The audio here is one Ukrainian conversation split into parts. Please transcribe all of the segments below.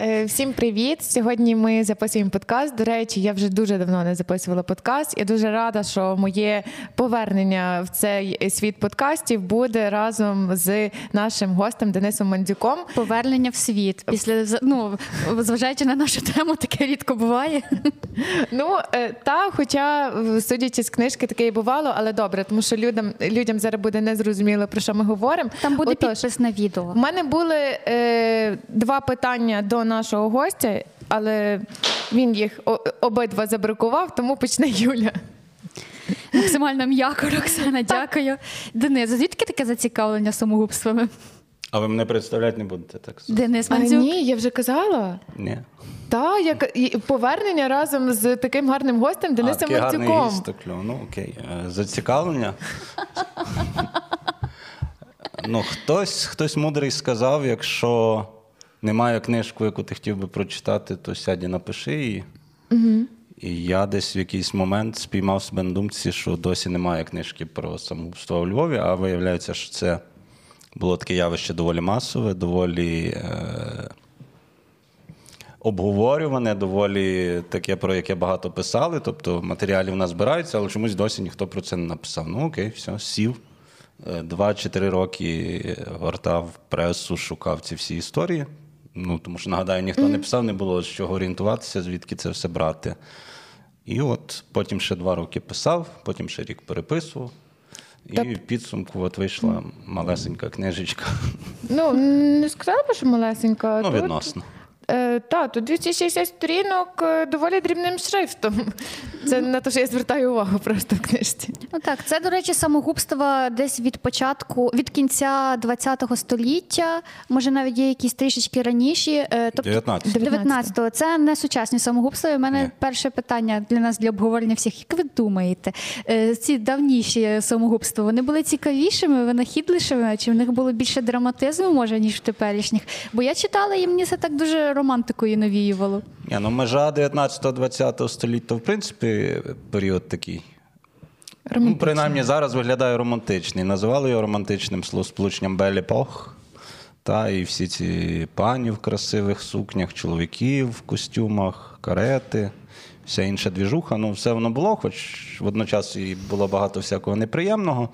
Uh, Всім привіт! Сьогодні ми записуємо подкаст. До речі, я вже дуже давно не записувала подкаст. Я дуже рада, що моє повернення в цей світ подкастів буде разом з нашим гостем Денисом Мандзюком. Повернення в світ після ну, зважаючи на нашу тему, таке рідко буває. Ну е, та, хоча, судячи з книжки, таке і бувало, але добре, тому що людям людям зараз буде незрозуміло про що ми говоримо. Там буде Отож, підпис на відео. У мене були е, два питання до нашого гостя, але він їх обидва забракував, тому почне Юля. Максимально м'яко, Роксана, дякую. Денис, звідки таке зацікавлення самогубствами? А ви мене представляти не будете так? Денис А, ні, я вже казала. Ні. Та, як повернення разом з таким гарним гостем а, Денисом такий гарний Мандзюком. гість, так. Ну, окей. Е, Зацікавлення. ну, хтось, хтось мудрий сказав, якщо немає книжку, яку ти хотів би прочитати, то сядь і напиши її. Угу. І я десь в якийсь момент спіймав себе на думці, що досі немає книжки про самогубство у Львові, а виявляється, що це було таке явище доволі масове, доволі. Е- обговорюване, доволі таке, про яке багато писали. Тобто матеріалів у нас збираються, але чомусь досі ніхто про це не написав. Ну окей, все, сів. Е, Два чи три роки гортав пресу, шукав ці всі історії. Ну, тому що, нагадаю, ніхто не писав, не було з чого орієнтуватися, звідки це все брати. І от потім ще два роки писав, потім ще рік переписував. І Тоб- в підсумку от вийшла малесенька книжечка. Ну, не сказала б, що малесенька. Ну, відносно. Е, та, тут 260 сторінок е, доволі дрібним шрифтом. Це на те, що я звертаю увагу просто в книжці. Ну так, це, до речі, самогубство десь від початку, від кінця ХХ століття, може навіть є якісь трішечки раніші. е, Тобто 19. 19-го. Це не сучасні самогубства. В мене Ні. перше питання для нас для обговорення всіх. Як ви думаєте, е, ці давніші самогубства вони були цікавішими, винахідливішими, чи в них було більше драматизму, може, ніж в теперішніх? Бо я читала, і мені це так дуже романтикою навіювало. Ні, ну межа 19-20 століття, в принципі, період такий. Ну, принаймні зараз виглядає романтичний. Називали його романтичним словосполученням Белі-Пох. Та і всі ці пані в красивих сукнях, чоловіки в костюмах, карети, вся інша двіжуха. Ну, все воно було, хоч водночас і було багато всякого неприємного.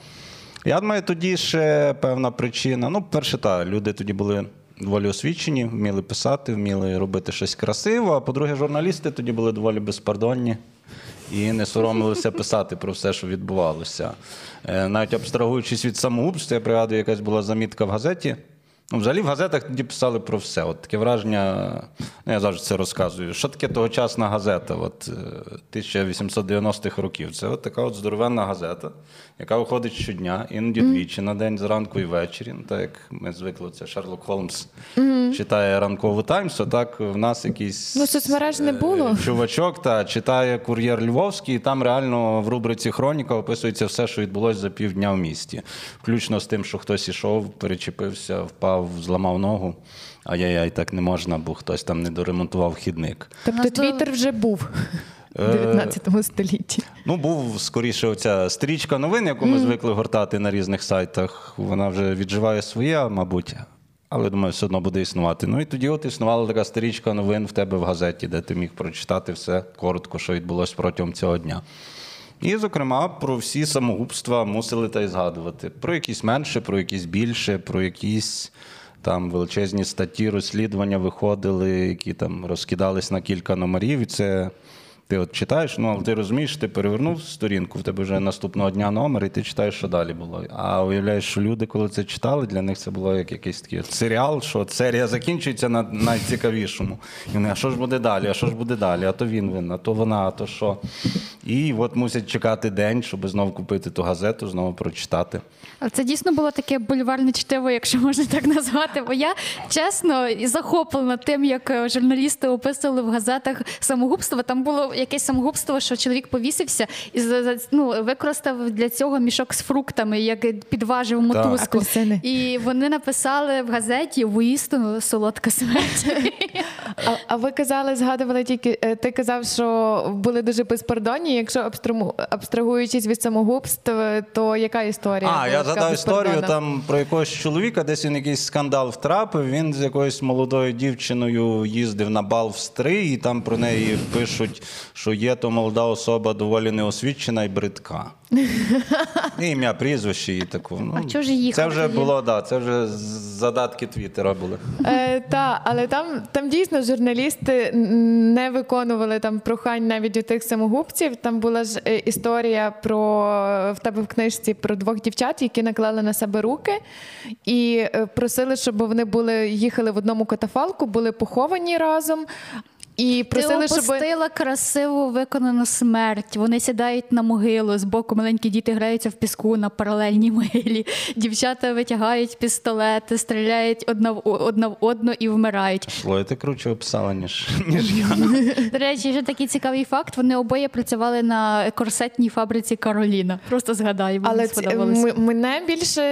Я думаю, тоді ще певна причина. Ну, перше, та, люди тоді були доволі освічені, вміли писати, вміли робити щось красиво. А по-друге, журналісти тоді були доволі безпардонні і не соромилися писати про все, що відбувалося. Е, Навіть абстрагуючись від самогубства, я пригадую, якась була замітка в газеті. Ну, взагалі в газетах тоді писали про все. От таке враження, ну я завжди це розказую. Що таке тогочасна газета? От е, 1890-х років. Це от така от здоровенна газета, яка виходить щодня, іноді двічі на день, зранку і ввечері. Ну, Так як ми звикли, це Шерлок Холмс читає ранкову Таймс, а так в нас якийсь Ну, соцмереж не е, було. чувачок та читає кур'єр Львовський, і там реально в рубриці Хроніка описується все, що відбулося за півдня в місті. Включно з тим, що хтось ішов, перечепився, впав, зламав ногу. Ай-яй-яй, так не можна, бо хтось там не доремонтував хідник. Тобто Твіттер вже був 19 столітті. Ну, був скоріше оця стрічка новин, яку ми звикли гортати на різних сайтах. Вона вже відживає своє, мабуть. Але думаю, все одно буде існувати. Ну і тоді от існувала така стрічка новин в тебе в газеті, де ти міг прочитати все коротко, що відбулося протягом цього дня. І, зокрема, про всі самогубства мусили та й згадувати. Про якісь менше, про якісь більше, про якісь там величезні статті, розслідування виходили, які там розкидались на кілька номерів. І це ти от читаєш, ну але ти розумієш, ти перевернув сторінку, в тебе вже наступного дня номер, і ти читаєш, що далі було. А уявляєш, що люди, коли це читали, для них це було як якийсь такий серіал, що серія закінчується на найцікавішому. І вони, а що ж буде далі? А що ж буде далі? А то він винна, а то вона, а то що. І от мусять чекати день, щоб знову купити ту газету, знову прочитати. Але це дійсно було таке бульварне чтиво, якщо можна так назвати. Бо я чесно і захоплена тим, як е, журналісти описували в газетах самогубство. Там було якесь самогубство, що чоловік повісився і ну, використав для цього мішок з фруктами, як підважив мотузку. Апельсини. І вони написали в газеті воістину солодка смерть. А, а ви казали, згадували тільки, е, ти казав, що були дуже безпардонні. Якщо абстрагуючись від самогубств, то яка історія? А, я згадав історію там про якогось чоловіка, десь він якийсь скандал втрапив. Він з якоюсь молодою дівчиною їздив на бал в стрий, і там про неї пишуть, що є то молода особа доволі неосвічена і бридка. І ім'я, прізвище і таку. Ну, А чого ж їхав Це вже було, да, це вже задатки Твіттера були. Е, та, але там, там дійсно журналісти не виконували там прохань навіть у тих самогубців. Там була ж е, історія про в тебе в книжці про двох дівчат, які наклали на себе руки і е, просили, щоб вони були їхали в одному катафалку, були поховані разом. І просили, Ти щоб опустила красиво виконану смерть. Вони сідають на могилу. Збоку маленькі діти граються в піску на паралельній могилі. Дівчата витягають пістолети, стріляють одна в одна в одну і вмирають. Слухай, ти круче описала, ніж, ніж я. До речі, ще такий цікавий факт. Вони обоє працювали на корсетній фабриці Кароліна. Просто згадаю, бо Але м- мене більше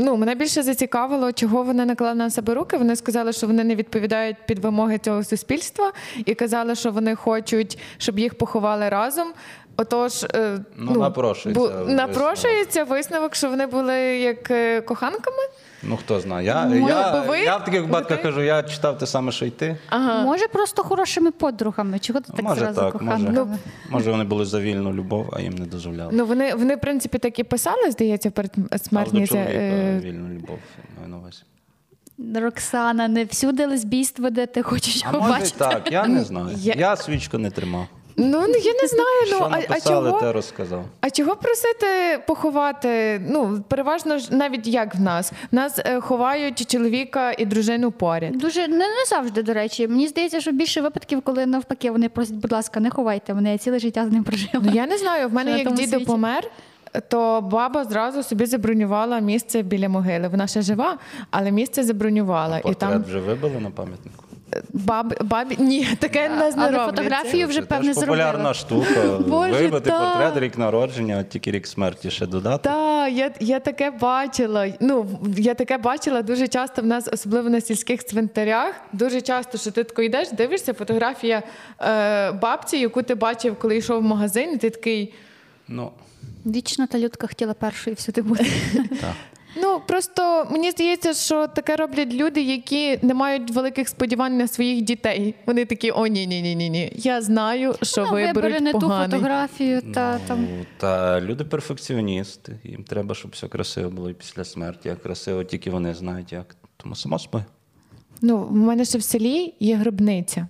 ну мене більше зацікавило, чого вони наклали на себе руки. Вони сказали, що вони не відповідають під вимоги цього суспільства, і казали, що вони хочуть, щоб їх поховали разом. Отож, е, Ну, напрошується висновок. напрошується висновок, що вони були як е, коханками. Ну хто знає. Я, Ми- я, ви- я в таких випадках кажу, я читав те саме, що й ти. Ага. Може, просто хорошими подругами. Чого ти Ну, так може зразу так, може. коханками? Може, вони були за вільну любов, а їм не дозволяли. Ну вони вони в принципі так і писали, здається, перед Але смертні. е, вільну любов маю на увазі. Роксана, не всюди лесбійство, де ти хочеш А його може бачити. так, я не знаю. Я- Я свічку не тримав. Ну я не знаю. Ну Що а, а написали, чого? те розказав. А чого просити поховати? Ну, переважно ж навіть як в нас. В нас е, ховають чоловіка і дружину поряд. Дуже не, не завжди, до речі. Мені здається, що більше випадків, коли навпаки вони просять, будь ласка, не ховайте мене, я ціле життя з ним прожила. Ну я не знаю. В мене на як дідо світі? помер. То баба зразу собі забронювала місце біля могили. Вона ще жива, але місце забронювала. І Портрет там вже вибили на пам'ятнику. баб, бабі ні, таке в нас не Але роблять. фотографію вже Це певне теж популярна штука. Боже, Вибити та. портрет, рік народження, от тільки рік смерті ще додати. Так, я, я таке бачила. Ну, я таке бачила дуже часто в нас, особливо на сільських цвинтарях. Дуже часто, що ти тако йдеш, дивишся, фотографія е, бабці, яку ти бачив, коли йшов в магазин, і ти такий. Ну, Вічно та людка хотіла першою всюди бути. так. Ну просто мені здається, що таке роблять люди, які не мають великих сподівань на своїх дітей. Вони такі: о, ні, ні, ні, ні, ні. Я знаю, що Ну, виберуть не ту фотографію, та там. Ну, та люди перфекціоністи. Їм треба, щоб все красиво було і після смерті. А красиво тільки вони знають як. Тому само собою. Ну, в мене ще в селі є гробниця.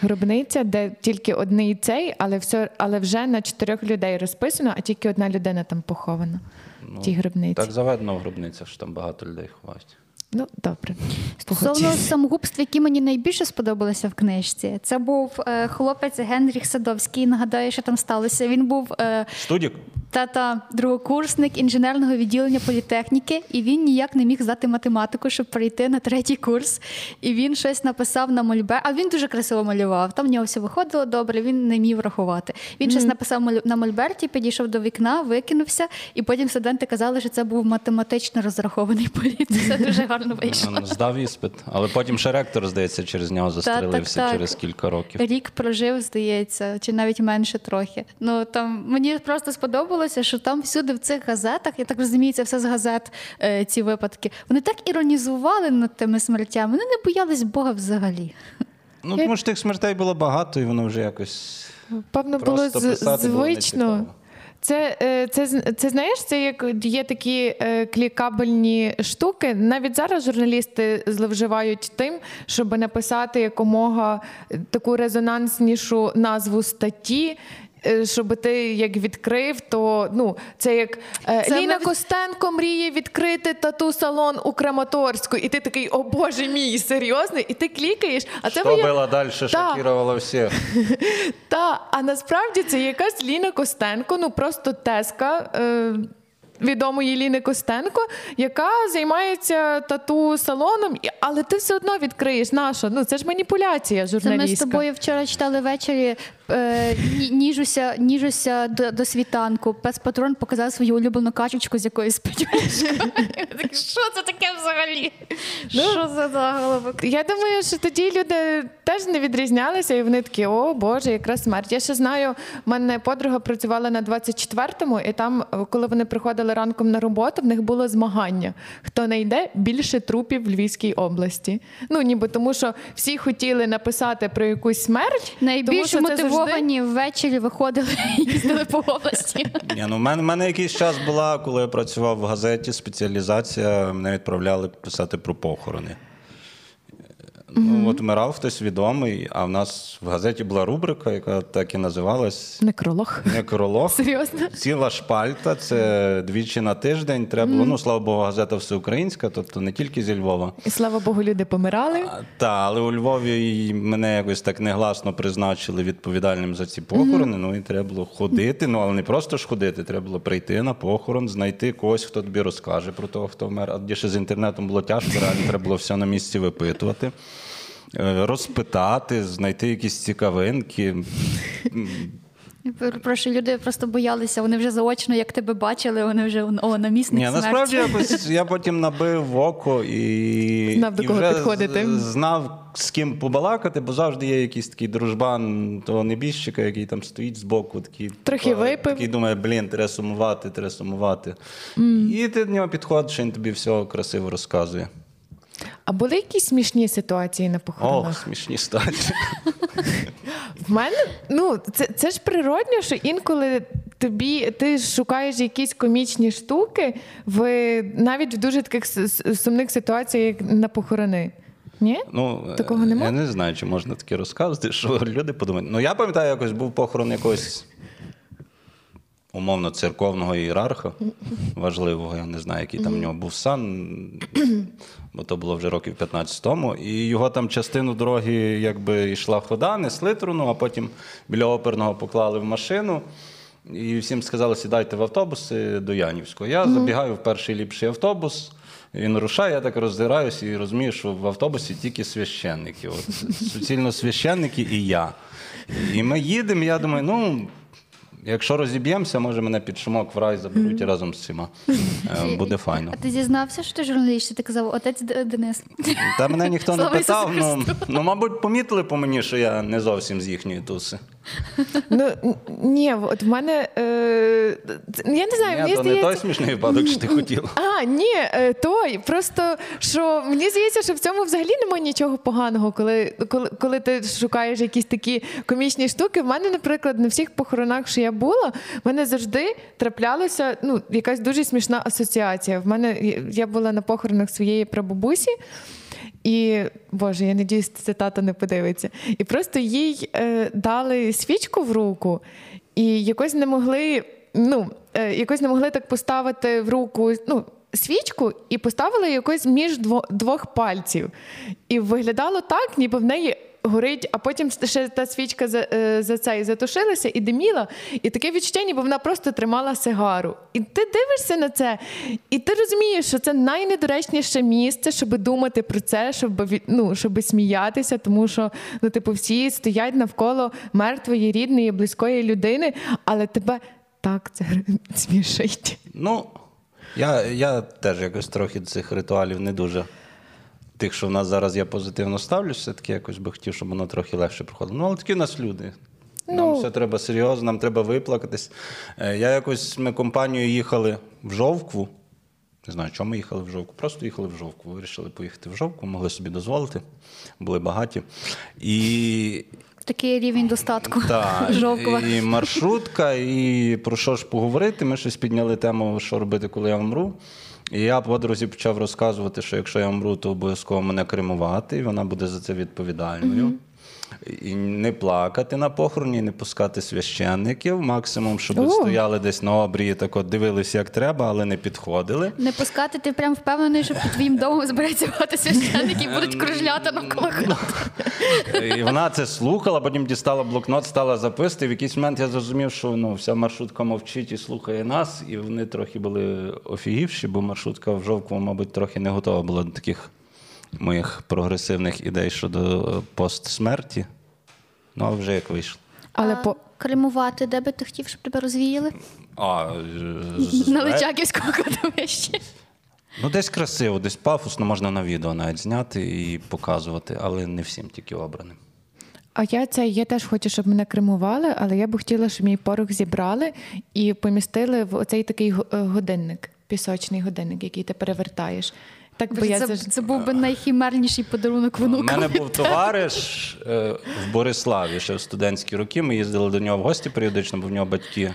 Гробниця, де тільки одний цей, але все, але вже на чотирьох людей розписано, а тільки одна людина там похована в тій гробниці. Так заведено в гробницях, що там багато людей ховають. Ну, добре. Стосовно самогубств, які мені найбільше сподобалися в книжці, це був е, хлопець Генріх Садовський. Нагадаю, що там сталося. Він був е, Студік? тата другокурсник інженерного відділення політехніки, і він ніяк не міг здати математику, щоб перейти на третій курс. І він щось написав на мольбер. А він дуже красиво малював. Там в нього все виходило добре. Він не міг рахувати. Він щось написав на мольберті, підійшов до вікна, викинувся, і потім студенти казали, що це був математично розрахований політ. Це дуже гарно вийшло. Здав іспит. Але потім ще ректор, здається, через нього застрелився так. через кілька років. Рік прожив, здається, чи навіть менше трохи. Ну там мені просто сподобалося, що там всюди в цих газетах, я так розумію, це все з газет, е, ці випадки. Вони так іронізували над тими смертями. Вони не боялись Бога взагалі. Ну, тому що тих смертей було багато, і воно вже якось. Певно, було з- було звично. нецікаво. Це, е, це, це знаєш, це як є такі е, клікабельні штуки. Навіть зараз журналісти зловживають тим, щоб написати якомога таку резонанснішу назву статті. Е, Щоб ти як відкрив, то ну це як е, Це Ліна ми- Костенко мріє відкрити тату-салон у Краматорську, і ти такий, о боже мій, серйозно? І ти клікаєш, а це Що вия- далі, Та. шокувало всіх. та, а насправді це якась Ліна Костенко, ну просто теска. Е, відомої Ліни Костенко, яка займається тату-салоном, але ти все одно відкриєш нашу. Ну це ж маніпуляція Це ми з журналістська. тобою вчора читали ввечері. Е, ніжуся, ніжуся до, до світанку. Пес патрон показав свою улюблену качечку з якоюсь печешкою. Що це таке взагалі? Що за заголовок? Я думаю, що тоді люди теж не відрізнялися, і вони такі, о Боже, якраз смерть. Я ще знаю, в мене подруга працювала на 24-му, і там, коли вони приходили ранком на роботу, в них було змагання. Хто найде більше трупів в Львівській області. Ну, ніби тому, що всі хотіли написати про якусь смерть. тому Найбільш що це завжди- мотивовані ввечері виходили і їздили по області. Ні, ну, в мене, в мене якийсь час була, коли я працював в газеті, спеціалізація, мене відправляли писати про похорони. Ну, от вмирав хтось відомий, а в нас в газеті була рубрика, яка так і називалась Некролог. Некролог. Серйозно? Ціла шпальта, це двічі на тиждень. Треба було, ну, слава Богу, газета всеукраїнська, тобто не тільки зі Львова. І слава Богу, люди помирали. Так, але у Львові мене якось так негласно призначили відповідальним за ці похорони. Ну і треба було ходити. Ну але не просто ж ходити, треба було прийти на похорон, знайти когось, хто тобі розкаже про того, хто вмер. А ще з інтернетом було тяжко, реально треба було все на місці випитувати. Е, Розпитати, знайти якісь цікавинки. Перепрошую, люди просто боялися, вони вже заочно, як тебе бачили, вони вже о, намісник Ні, смерті. насправді якось я потім набив око і, Знав, до і кого вже підходити. знав, з ким побалакати, бо завжди є якийсь такий дружбан того небіжчика, який там стоїть збоку, такий, Трохи типа, випив. такий думає, блін, треба сумувати, треба сумувати. І ти до нього підходиш, він тобі все красиво розказує. А були якісь смішні ситуації на похоронах? Ох, смішні статі. В мене ну це, це ж природньо, що інколи тобі ти шукаєш якісь комічні штуки в навіть в дуже таких сумних ситуаціях, як на похорони. Ні? Ну, Такого е, нема? Я не знаю, чи можна таке розказувати, що люди подумають. Ну, я пам'ятаю, якось був похорон якогось умовно церковного ієрарха важливого, я не знаю, який там в нього був сан, бо то було вже років 15 тому. І його там частину дороги якби йшла хода, несли труну, а потім біля оперного поклали в машину. І всім сказали, сідайте в автобуси до Янівського. Я забігаю в перший ліпший автобус. Він рушає, я так роздираюся і розумію, що в автобусі тільки священники. От, суцільно священники і я. І ми їдемо, я думаю, ну. Якщо розіб'ємося, може мене під шумок в рай заберуть разом з всіма. Е, Буде файно. А ти зізнався, що ти журналіст, що ти казав, отець Денис. Та мене ніхто не Слава Ісусу питав. Ну, ну, мабуть, помітили по мені, що я не зовсім з їхньої туси. Ну н- ні, от в мене е, я не знаю, Ні, мені то не здається. той смішний випадок, що ти хотів. А, ні, е, той. Просто що мені здається, що в цьому взагалі немає нічого поганого, коли, коли, коли ти шукаєш якісь такі комічні штуки. В мене, наприклад, на всіх похоронах, що я була, в мене завжди траплялася ну, якась дуже смішна асоціація. В мене я була на похоронах своєї прабабусі. І Боже, я надіюсь, це тато не подивиться. І просто їй е, дали свічку в руку, і якось не могли, ну, е, якось не могли так поставити в руку ну, свічку і поставили якось між дво, двох пальців. І виглядало так, ніби в неї. Горить, а потім ще та свічка за, е, за цей затушилася і диміла, і таке відчуття, ніби вона просто тримала сигару. І ти дивишся на це, і ти розумієш, що це найнедоречніше місце, щоб думати про це, щоб ну, щоб сміятися, тому що ну, типу, всі стоять навколо мертвої, рідної, близької людини, але тебе так це смішить. Ну, я, я теж якось трохи цих ритуалів не дуже. Тих, що в нас зараз я позитивно ставлюсь, все-таки якось би хотів, щоб воно трохи легше проходило. Ну, але такі в нас люди. Нам Ну. все треба серйозно, нам треба виплакатись. Е, Я якось ми компанією їхали в Жовкву. Не знаю, чому ми їхали в Жовку. Просто їхали в Жовку. Вирішили поїхати в Жовку, могли собі дозволити, були багаті. І Такий рівень достатку. так, Жовкова. і маршрутка, і про що ж поговорити. Ми щось підняли тему, що робити, коли я вмру. І я подрузі почав розказувати, що якщо я вмру, то обов'язково мене кремувати, і вона буде за це відповідальною. І не плакати на похороні, не пускати священників. Максимум, щоб О. стояли десь на обрії, так от дивилися, як треба, але не підходили. Не пускати, ти прям впевнений, що під твоїм домом збирається багато священників і будуть кружляти навколо хати. І вона це слухала, потім дістала блокнот, стала записувати. В якийсь момент я зрозумів, що ну, вся маршрутка мовчить і слухає нас, і вони трохи були офігівші, бо маршрутка в Жовкву, мабуть, трохи не готова була до таких моїх прогресивних ідей щодо е, постсмерті. Ну, але вже як вийшло. Але А по Кремувати, де би ти хотів, щоб тебе розвіяли? А, е, з- На Личаківському кладовищі. Ну, десь красиво, десь пафосно, можна на відео навіть зняти і показувати, але не всім тільки обраним. А я це я теж хочу, щоб мене кремували, але я б хотіла, щоб мій порох зібрали і помістили в оцей такий е, годинник, пісочний годинник, який ти перевертаєш. Так би я Це, це був би найхімерніший подарунок У мене був товариш е, в Бориславі ще в студентські роки. Ми їздили до нього в гості періодично, бо в нього батьки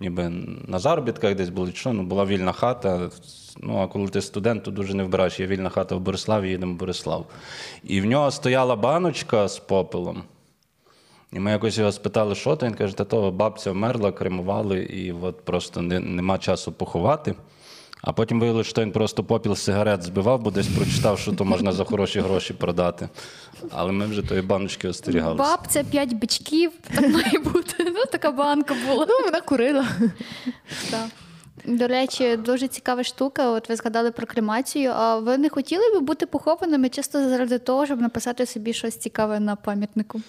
ніби на заробітках десь були, чи що, ну, була вільна хата. Ну, а коли ти студент, то дуже не вбираєш. Є вільна хата в Бориславі, їдемо в Борислав. І в нього стояла баночка з попелом. І ми якось його спитали, що то. Він каже, та то бабця вмерла, кремували, і от просто не, нема часу поховати. А потім виявилося, що він просто попіл з сигарет збивав, бо десь прочитав, що то можна за хороші гроші продати. Але ми вже тої баночки остерігалися. Бабця, п'ять бичків, так має бути. Ну, така банка була. Ну, вона курила. Так. До речі, дуже цікава штука. От ви згадали про кремацію. А ви не хотіли би бути похованими чисто заради того, щоб написати собі щось цікаве на пам'ятнику?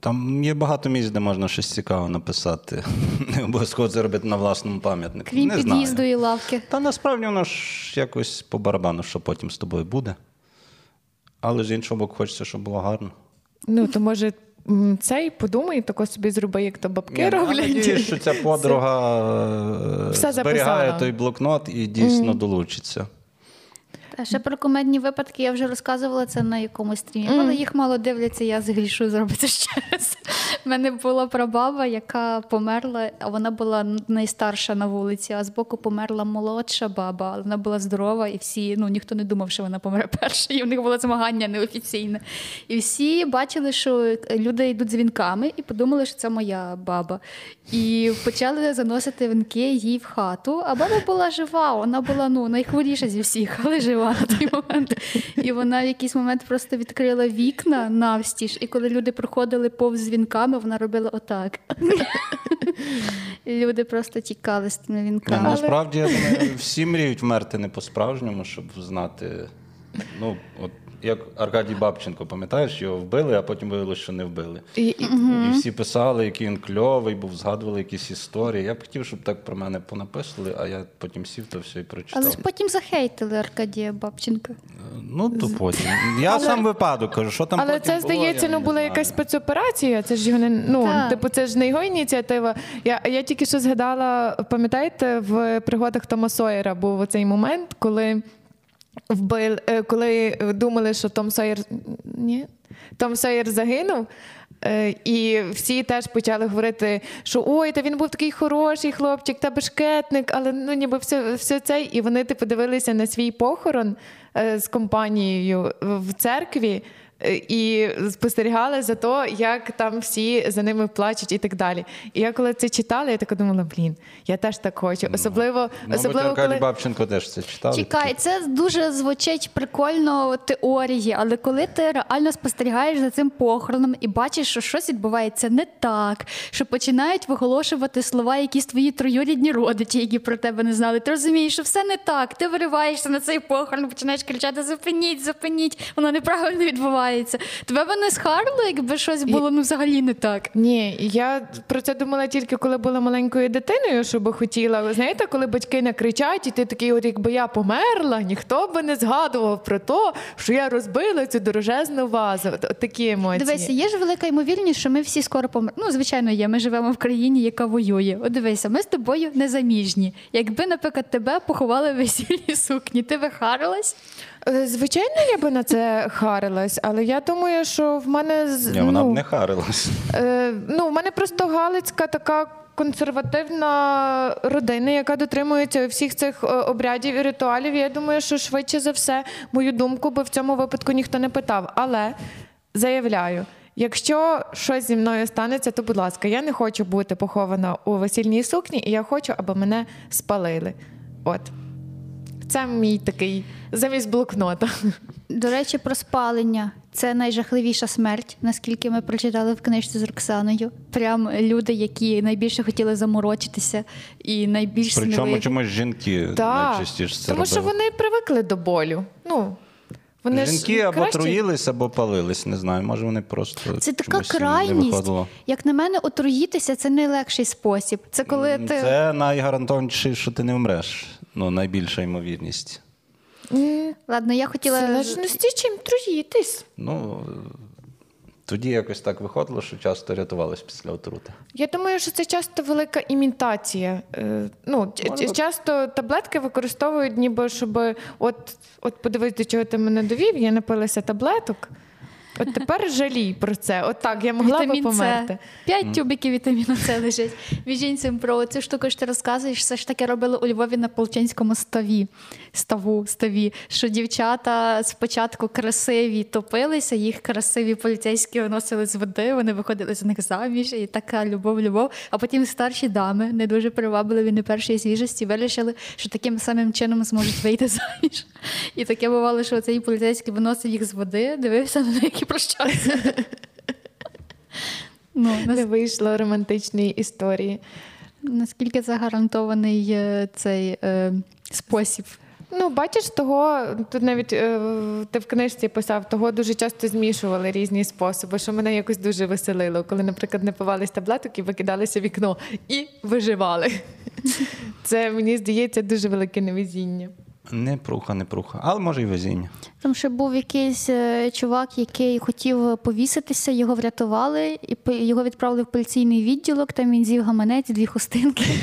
Там є багато місць, де можна щось цікаве написати. Не обов'язково це робити на власному пам'ятнику. Крім під'їзду і лавки. Та насправді воно ж якось по барабану, що потім з тобою буде. Але з іншого боку, хочеться, щоб було гарно. Ну, то може цей подумай, тако собі зроби, як то бабки Ні, ну, Я роблять. надіюсь, що ця подруга е, Все зберігає записала. той блокнот і дійсно долучиться. Ще про комедні випадки я вже розказувала це на якомусь стрімі, але їх мало дивляться, я згрішу зробити ще раз. У мене була прабаба, яка померла, а вона була найстарша на вулиці, а збоку померла молодша баба, але вона була здорова, і всі, ну ніхто не думав, що вона помре перша, і в них було змагання неофіційне. І всі бачили, що люди йдуть дзвінками, і подумали, що це моя баба. І почали заносити вінки їй в хату. А баба була жива, вона була ну найхворіша зі всіх, але жива на той момент. І вона в якийсь момент просто відкрила вікна навстіж, і коли люди проходили повз дзвінками, вона робила отак. І люди просто тікали з тими вінками. вінками. насправді я думаю, всі мріють вмерти не по-справжньому, щоб знати. Ну, от як Аркадій Бабченко, пам'ятаєш, його вбили, а потім виявилося, що не вбили. І, і, І всі писали, який він кльовий, був, згадували якісь історії. Я б хотів, щоб так про мене понаписували, а я потім сів то все і прочитав. Але ж потім захейтили Аркадія Бабченка. Ну, то потім. Я Але- сам випадок кажу, що там але потім це здається, я ну не була знаю. якась спецоперація. Це ж його не ну, типу, це ж не його ініціатива. Я, я тільки що згадала, пам'ятаєте, в пригодах Тома Сойера був оцей момент, коли вбив, е, коли думали, що Том Сойер ні, Том Сойер загинув. е, І всі теж почали говорити, що ой, та він був такий хороший хлопчик, та бешкетник, але ну ніби все, все це. І вони типу дивилися на свій похорон е, з компанією в церкві. Е, І спостерігали за то, як там всі за ними плачуть і так далі. І я коли це читала, я так думала, блін, я теж так хочу. Особливо, Мабуть, особливо Аркадій коли Бабченко теж це читав. Чекай, це дуже звучить прикольно теорії, але коли ти реально спостерігаєш за цим похороном і бачиш, що щось відбувається не так, що починають виголошувати слова якісь твої троюрідні родичі, які про тебе не знали. Ти розумієш, що все не так. Ти вириваєшся на цей похорон, починаєш кричати: Зупиніть, зупиніть, воно неправильно відбувається. Тебе би не схарило, якби щось було ну взагалі не так. Ні, я про це думала тільки коли була маленькою дитиною, що би хотіла. Ви знаєте, коли батьки не кричать, і ти такий, от якби я померла, ніхто би не згадував про те, що я розбила цю дорожезну вазу. От, от такі емоції. Дивися, є ж велика ймовірність, що ми всі скоро помремо. Ну, звичайно, є. Ми живемо в країні, яка воює. От дивися, ми з тобою незаміжні. Якби, наприклад, тебе поховали в весільній сукні, ти би харилась? Е, Звичайно, я би на це харилась, але я думаю, що в мене Ні, вона ну, б не харилась. Е, ну, в мене просто Галицька така консервативна родина, яка дотримується всіх цих е, обрядів і ритуалів. Я думаю, що швидше за все мою думку би в цьому випадку ніхто не питав. Але заявляю. якщо щось зі мною станеться, то будь ласка, я не хочу бути похована у весільній сукні, і я хочу, аби мене спалили. От. Це мій такий замість блокнота. До речі, про спалення. Це найжахливіша смерть, наскільки ми прочитали в книжці з Роксаною. Прям люди, які найбільше хотіли заморочитися і найбільш Причому сміливі. чомусь жінки да. найчастіше це Тому що вони привикли до болю. Ну, вони Жінки ж або краще... труїлись, або палились, не знаю. Може вони просто Це така крайність. Як на мене, отруїтися це найлегший спосіб. Це коли ти Це найгарантованіше, що ти не вмреш. Ну, найбільша ймовірність. ладно, я хотіла В залежності чим труїтись. Ну, тоді якось так виходило, що часто рятувалися після отрути. Я думаю, що це часто велика імітація. Е, Ну, Може. часто таблетки використовують, ніби щоб от, от подивись, до чого ти мене довів, я напилася таблеток. От тепер жалій про це. От так, я могла Вітамін би померти. П'ять тюбиків вітаміну С лежить. Між іншим, про цю штуку, що ти розказуєш, все ж таки робили у Львові на Полчанському ставі. Ставу, ставі. Що дівчата спочатку красиві топилися, їх красиві поліцейські виносили з води, вони виходили з них заміж, і така любов, любов. А потім старші дами, не дуже привабливі, не першої свіжості, вирішили, що таким самим чином зможуть вийти заміж. І таке бувало, що цей поліцейський виносив їх з води, дивився на них і прощався. Ну, Не вийшло романтичної історії. Наскільки це гарантований е, цей е, спосіб? Ну, бачиш, того тут навіть е, ти в книжці писав, того дуже часто змішували різні способи, що мене якось дуже веселило, коли, наприклад, напивались таблеток і викидалися в вікно і виживали. Це мені здається дуже велике невезіння. Не пруха, не пруха. Але може й везіння. Там ще був якийсь е, чувак, який хотів повіситися, його врятували, і його відправили в поліційний відділок. Там він з'їв гаманець, дві хустинки.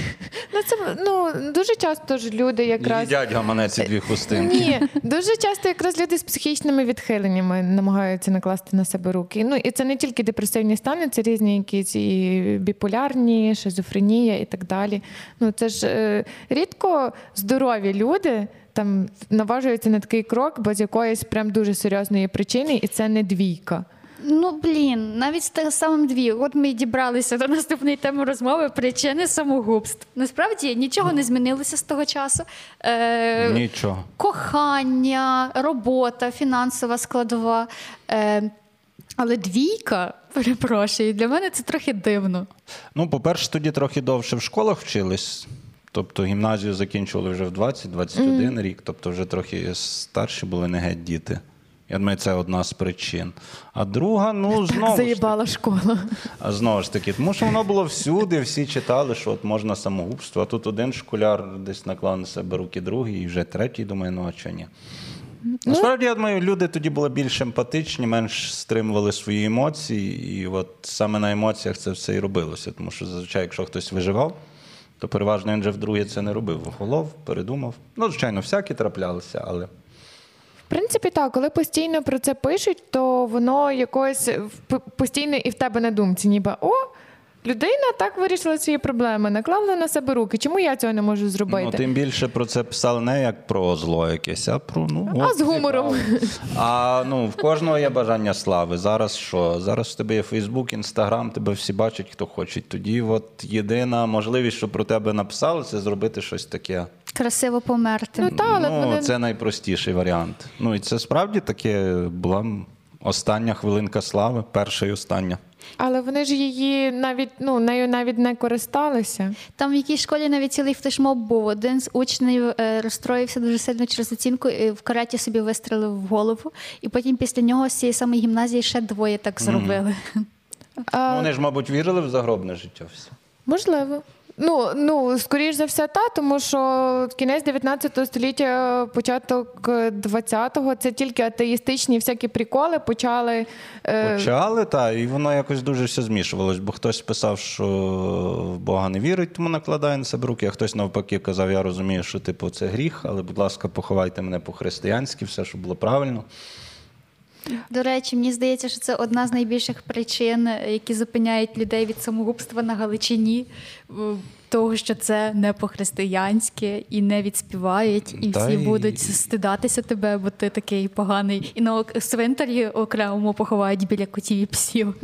Ну, це ну дуже часто ж люди якраз. Їдять гаманеці дві хустинки. Ні, дуже часто якраз люди з психічними відхиленнями намагаються накласти на себе руки. Ну і це не тільки депресивні стани, це різні якісь і біполярні, шизофренія і так далі. Ну це ж е, рідко здорові люди там наважуються на такий крок, бо з якоїсь прям дуже серйозної причини, і це не двійка. Ну блін, навіть з тим самим дві. От ми дібралися до наступної теми розмови причини самогубств. Насправді нічого не змінилося з того часу. Е, Нічого. кохання, робота, фінансова складова. Е, але двійка, перепрошую, для мене це трохи дивно. Ну, по-перше, тоді трохи довше в школах вчились. Тобто гімназію закінчували вже в 20-21 рік, тобто вже трохи старші були не геть діти. Я думаю, це одна з причин. А друга, ну знову ж таки, Заїбала школа. а знову ж таки, тому що воно було всюди, всі читали, що от можна самогубство, а тут один школяр десь наклав на себе руки, другий, і вже третій думає, ну а чого ні. Насправді, я думаю, люди тоді були більш емпатичні, менш стримували свої емоції, і от саме на емоціях це все і робилося. Тому що зазвичай, якщо хтось виживав, то переважно він вже вдруге це не робив. Голов, передумав. Ну, звичайно, всякі траплялися, але В принципі, так, коли постійно про це пишуть, то воно якось постійно і в тебе на думці, ніби о, людина так вирішила свої проблеми, наклала на себе руки. Чому я цього не можу зробити? ну, тим більше про це писали не як про зло якесь, а про ну А от, з гумором. А ну в кожного є бажання слави. Зараз що? Зараз в тебе є Фейсбук, Інстаграм, тебе всі бачать, хто хоче. Тоді, от єдина можливість, що про тебе написали, це зробити щось таке. Красиво померти. Ну, та, але ну, вони- це найпростіший варіант. Ну і це справді таке була остання хвилинка слави, перша і остання. Але вони ж її навіть ну нею навіть не користалися. Там в якійсь школі навіть цілий флешмоб був. Один з учнів е, розстроївся дуже сильно через оцінку і в караті собі вистрелив в голову. І потім після нього з цієї самої гімназії ще двоє так зробили. А, Ну, вони ж, мабуть, вірили в загробне життя все. Можливо. Ну, ну, скоріш за все, та, тому що кінець 19 століття, початок 20-го, це тільки атеїстичні всякі приколи почали. Е, Почали, та, і воно якось дуже все змішувалось, бо хтось писав, що в Бога не вірить, тому накладає на себе руки, а хтось навпаки казав, я розумію, що типу це гріх, але, будь ласка, поховайте мене по-християнськи, все, щоб було правильно. До речі, мені здається, що це одна з найбільших причин, які зупиняють людей від самогубства на Галичині. Того, що це не по-християнськи і не відспівають, і Та всі й- будуть стидатися тебе, бо ти такий поганий. І на ок- цвинтарі окремо поховають біля котів і псів.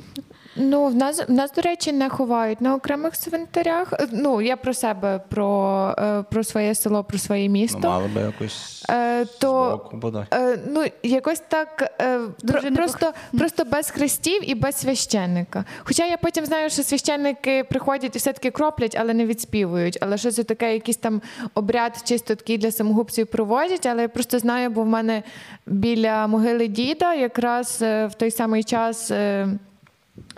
Ну, в нас, в нас, до речі, не ховають на окремих цвинтарях. Е, Ну, я про себе, про, е, про своє село, про своє Ну, місто. би якось Е, то збоку бодай. Е, ну, якось так е, Дуже непох- просто, просто без хрестів і без священника. Хоча я потім знаю, що священники приходять і все-таки кроплять, але не відспівують. Але що це таке, якийсь там обряд чисто такий для самогубців проводять. Але я просто знаю, бо в мене біля могили діда якраз е, в той самий час.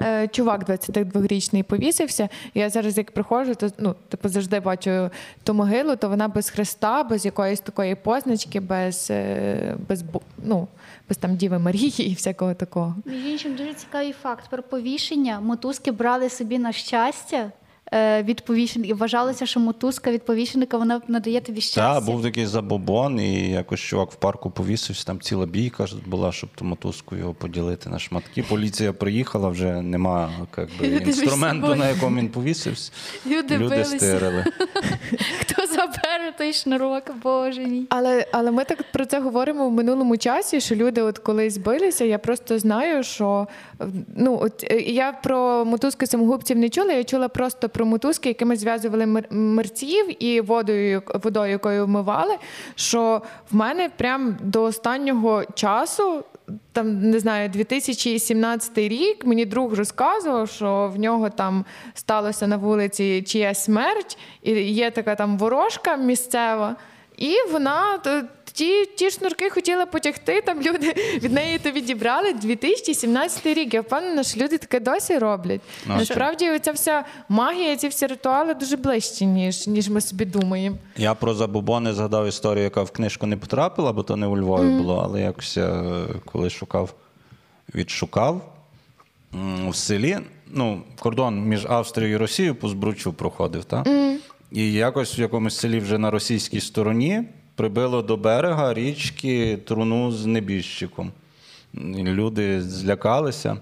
Е, Чувак 22-річний повісився. Я зараз, як приходжу, то ну, типу, завжди бачу ту могилу, то вона без хреста, без якоїсь такої позначки, без, е, без, ну, без там Діви Марії і всякого такого. Між іншим, дуже цікавий факт про повішення. Мотузки брали собі на щастя від повішених. І вважалося, що мотузка від повішеника вона надає тобі щастя. Так, був такий забобон, і якось чувак в парку повісився, там ціла бійка була, щоб ту мотузку його поділити на шматки. Поліція приїхала, вже нема як би, інструменту, на якому він повісився. Люди Люди стирили. Хто забере той шнурок, боже мій. Але, але ми так про це говоримо в минулому часі, що люди от колись билися. Я просто знаю, що е, ну от е, я про мотузки самогубців не чула. Я чула просто про мотузки, якими зв'язували мер- мерців і водою, водою, якою вмивали. Що в мене прям до останнього часу. Там не знаю, 2017 рік мені друг розказував, що в нього там сталося на вулиці чиясь смерть, і є така там ворожка місцева, і вона ті, ті шнурки хотіла потягти. Там люди від неї то відібрали 2017 рік. Я впевнена, що люди таке досі роблять. Ну, Насправді, ця вся магія, ці всі ритуали дуже ближчі, ніж, ніж ми собі думаємо. Я про забобони згадав історію, яка в книжку не потрапила, бо то не у Львові було, але якось я, е, коли шукав, відшукав в селі. Ну, кордон між Австрією і Росією по збручу проходив, так? І якось в якомусь селі вже на російській стороні прибило до берега річки труну з небіжчиком. Люди злякалися,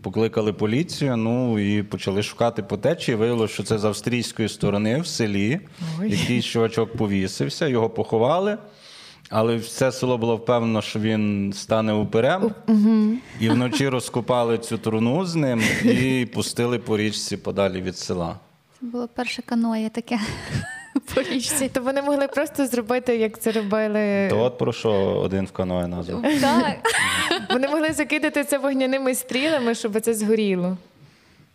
покликали поліцію, ну і почали шукати по течії. Виявилося, що це з австрійської сторони в селі. Ой. Якийсь чувачок повісився, його поховали. Але все село було впевнено, що він стане упирем. І вночі розкопали цю труну з ним і пустили по річці подалі від села. Це було перше каноє таке по річці. То вони могли просто зробити, як це робили. То от про що один в каное назвав. Так. Вони могли закидати це вогняними стрілами, щоб це згоріло.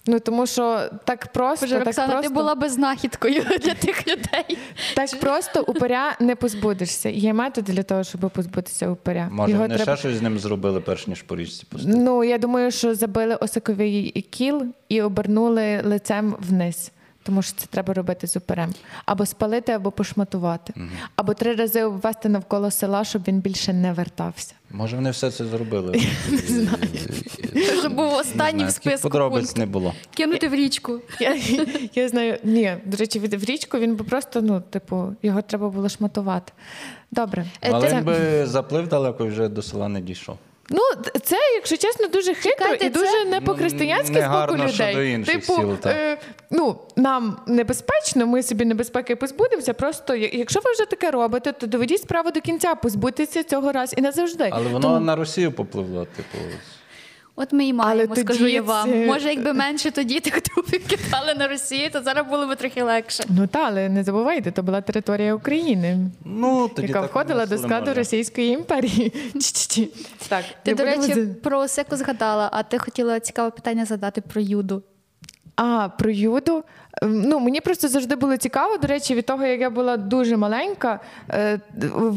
Ну тому що так просто, Боже, так Роксана, просто, ти була би знахідкою для тих людей. так просто упиря не позбудешся. Є метод для того, щоб позбутися упиря. Може, Його вони треба... ще щось з ним зробили, перш ніж по річці пустили. Ну я думаю, що забили осиковий кіл і обернули лицем вниз. Тому що це треба робити з упирем. Або спалити, або пошматувати, або три рази обвести навколо села, щоб він більше не вертався. Може, вони все це зробили. Це вже був останній в списку подробиць не було. Кинути в річку. Я, я знаю, ні, до речі, від в річку він би просто, ну, типу, його треба було шматувати. Добре. Але він би заплив далеко і вже до села не дійшов. Ну, це, якщо чесно, дуже хитро Чекайте, і дуже це- не по-християнськи з боку людей. типу, сіл, так. е, ну, нам небезпечно, ми собі небезпеки позбудемося. Просто якщо ви вже таке робите, то доведіть справу до кінця, позбудьтеся цього раз і назавжди. Але воно Тому- на Росію попливло, типу. От ми і маємо, тоді скажу я вам. це- Може, якби менше тоді тих трупів кидали на Росію, то зараз було б трохи легше. Ну та, але не забувайте, то була територія України, Ну, тоді яка так входила до складу може. Російської імперії. Так, Ти, до речі, за- про осеку згадала, а ти хотіла цікаве питання задати про юду. А, про юду. Ем, Ну, мені просто завжди було цікаво. До речі, від того, як я була дуже маленька, е,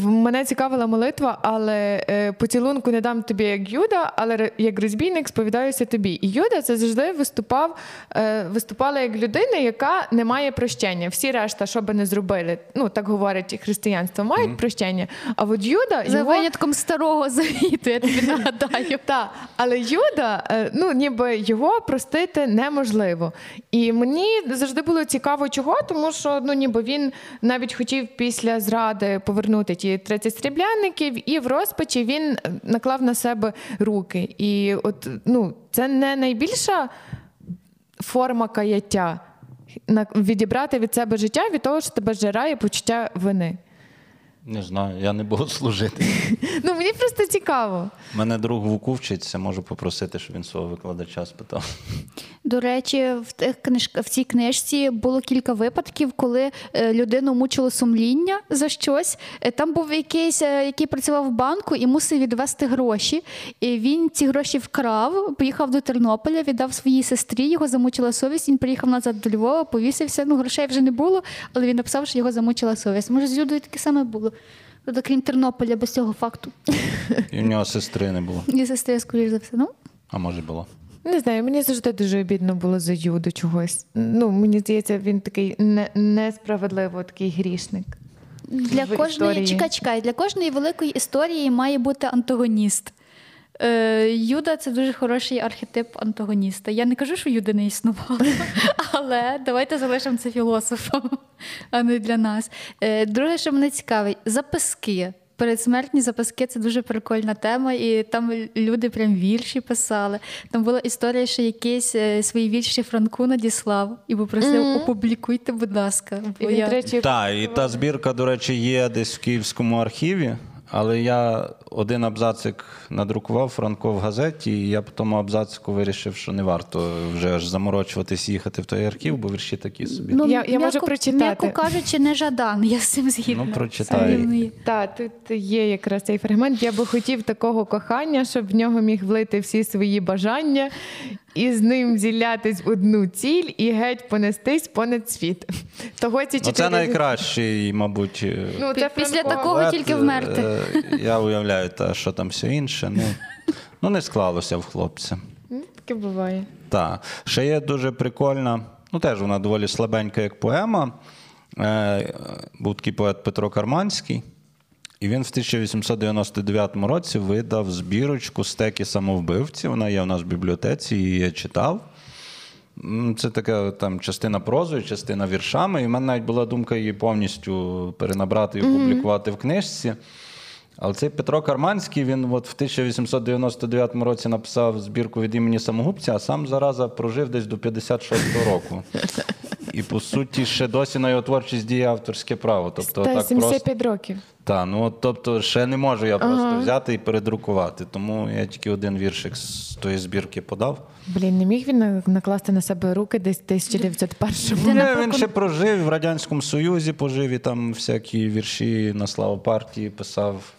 мене цікавила молитва, але е, поцілунку не дам тобі як Юда, але як розбійник сповідаюся тобі. І Юда це завжди виступав, е, виступала як людина, яка не має прощення. Всі решта, що би не зробили, ну так говорить християнство, мають прощення. А от Юда За його... винятком старого завіту, я тобі нагадаю. Так, але Юда, ну ніби його простити неможливо. неможливо. І мені завжди було цікаво, чого, тому що ну ніби він навіть хотів після зради повернути ті 30 стріблянників, і в розпачі він наклав на себе руки. І от ну це не найбільша форма каяття. Відібрати від себе життя від того, що тебе жирає почуття вини. Не знаю, я не буду служити. Ну мені просто цікаво. Мене друг Вуку вчиться, можу попросити, щоб він свого викладача спитав. До речі, в, тих книж... в цій книжці було кілька випадків, коли е, людину мучило сумління за щось. Е, Там був якийсь, е, який працював в банку і мусив відвести гроші. І він ці гроші вкрав, поїхав до Тернополя, віддав своїй сестрі, його замучила совість. Він приїхав назад до Львова, повісився. Ну, грошей вже не було, але він написав, що його замучила совість. Може, з Юдою таке саме було. Тобто, крім Тернополя, без цього факту. І в нього сестри не було. І сестри, скоріш за все. Ну, А може було. Не знаю, мені завжди дуже обідно було за Юду чогось. Ну, мені здається, він такий не, несправедливо такий грішник. Для кожної чекай, чекай, для кожної великої історії має бути антагоніст. Е, Юда це дуже хороший архетип антагоніста. Я не кажу, що Юда не існувала, але давайте залишимо це філософом, а не для нас. Е, Друге, що мене цікавить, записки. Передсмертні записки це дуже прикольна тема, і там люди прям вірші писали. Там була історія, що якийсь е, свої вірші Франку надіслав і попросив опублікуйте, будь ласка. І бо він, я- речі, Так, і та збірка, до речі, є десь в Київському архіві, але я один абзацик надрукував Франко в газеті, і я по тому абзацику вирішив, що не варто вже аж заморочуватись їхати в той архів, бо вірші такі собі. Я- я можу прочитати. М'яко кажучи, не жадан, я з цим згідна. Ну, прочитай. Рівний. Так, тут є якраз цей фрагмент. Я би хотів такого кохання, щоб в нього міг влити всі свої бажання і з ним зілятись в одну ціль і геть понестись понад світ. Того ці Ну, це найкращий, мабуть. е, Ну, це Пі- після Франко. такого тільки вмерти. е, Я уявляю, та, що там все інше. Ну, ну не склалося в хлопця. Таке буває. Так. Ще є дуже прикольна, ну теж вона доволі слабенька, як поема. Е, був такий поет Петро Карманський, і він в 1899 році видав збірочку стеки самовбивці. Вона є у нас в бібліотеці, її я читав. Це така там частина прозою, частина віршами. І в мене навіть була думка її повністю перенабрати і опублікувати в книжці. Але цей Петро Карманський, він от в 1899 році написав збірку від імені самогубця, а сам зараза прожив десь до 56-го року. І по суті, ще досі на його творчість діє авторське право. Тобто, Та так 75 просто. років. Та, ну тобто, ще не можу я просто взяти і передрукувати. Тому я тільки один віршик з тої збірки подав. Блін, не міг він накласти на себе руки десь в 1901-му. Ні, він ще прожив в Радянському Союзі, пожив і там всякі вірші на славу партії писав.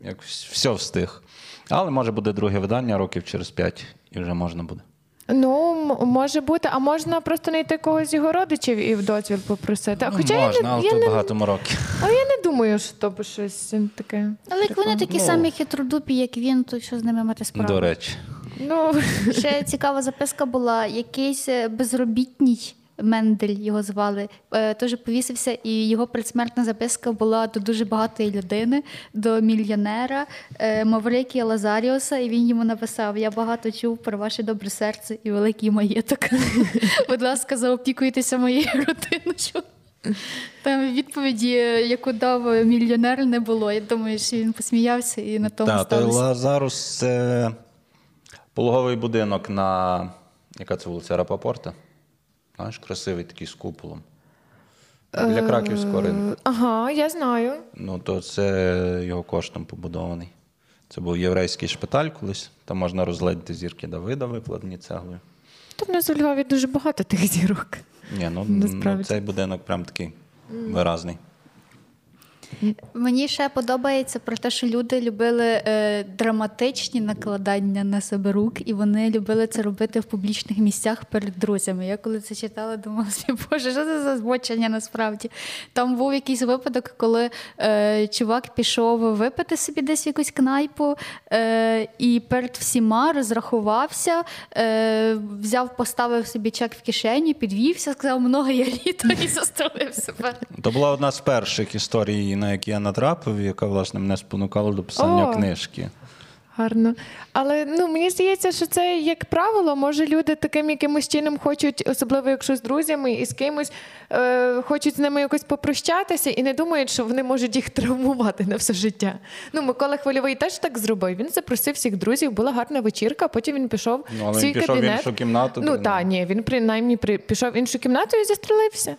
Як все встиг. Але може буде друге видання років через п'ять, і вже можна буде. Ну, може бути, а можна просто знайти когось з його родичів і в дозвіл попросити. А Ну, Хоча можна, я, не, але я, то не, багато мороків. але я не думаю, що то б щось таке. Але як вони такі Ну. самі хитродупі, як він, то що з ними мати справу? До речі. Ну, Ще цікава записка була: якийсь е, безробітній Мендель його звали. е, Теж повісився, і його предсмертна записка була до дуже багатої людини, до мільйонера е, Маврикія Лазаріуса. І він йому написав: Я багато чув про ваше добре серце і великий маєток. Будь ласка, заопікуйтеся моєю родиною. Там відповіді, е, яку дав мільйонер, не було. Я думаю, що він посміявся і на тому Так, сталося. Лазарус це пологовий будинок на яка це вулиця Рапопорта? Знаєш, красивий такий з куполом. Для Краківського ринку. ага, я знаю. Ну, то це його коштом побудований. Це був єврейський шпиталь колись. Там можна розгледіти зірки Давида, викладені цеглою. Та в нас у Львові дуже багато тих зірок. Ні, ну, ну цей будинок прям такий виразний. Мені ще подобається про те, що люди любили е, драматичні накладання на себе рук, і вони любили це робити в публічних місцях перед друзями. Я коли це читала, думала боже, що це за збочення насправді. Там був якийсь випадок, коли е, чувак пішов випити собі десь в якусь кнайпу е, і перед всіма розрахувався, е, взяв, поставив собі чек в кишені, підвівся, сказав много я літо і застрелив себе. То була одна з перших історій, на які я натрапив, яка, власне, мене спонукала до писання О! книжки. Гарно. Але ну мені здається, що це як правило, може люди таким якимось чином хочуть, особливо якщо з друзями і з кимось, е, хочуть з ними якось попрощатися і не думають, що вони можуть їх травмувати на все життя. Ну, Микола Хвильовий теж так зробив. Він запросив всіх друзів, була гарна вечірка, а потім він пішов Ну, але в свій він пішов в іншу кімнату, Ну так, ні, він принаймні при, пішов в іншу кімнату і застрелився.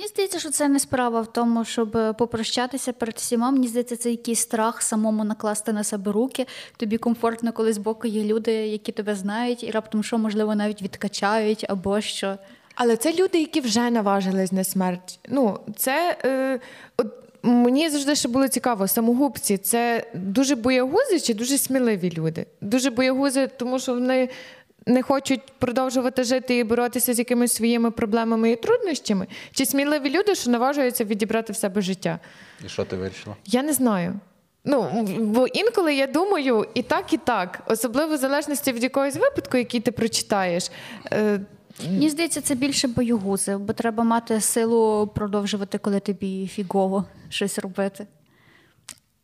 Мені здається, що це не справа в тому, щоб е, попрощатися перед всіма. Мені здається, це якийсь страх самому накласти на себе руки. Тобі комфортно, коли збоку є люди, які тебе знають, і раптом що, можливо, навіть відкачають або що. Але це люди, які вже наважились на смерть. Ну, це е, от мені завжди ще було цікаво, самогубці це дуже боягузи чи дуже сміливі люди? Дуже боягузи, тому що вони не хочуть продовжувати жити і боротися з якимись своїми проблемами і труднощами, чи сміливі люди, що наважуються відібрати в себе життя. І що ти вирішила? Я не знаю. Ну, бо інколи я думаю і так, і так, особливо в залежності від якогось випадку, який ти прочитаєш. Е, Мені здається, це більше боюгузи, бо треба мати силу продовжувати, коли тобі фігово щось робити.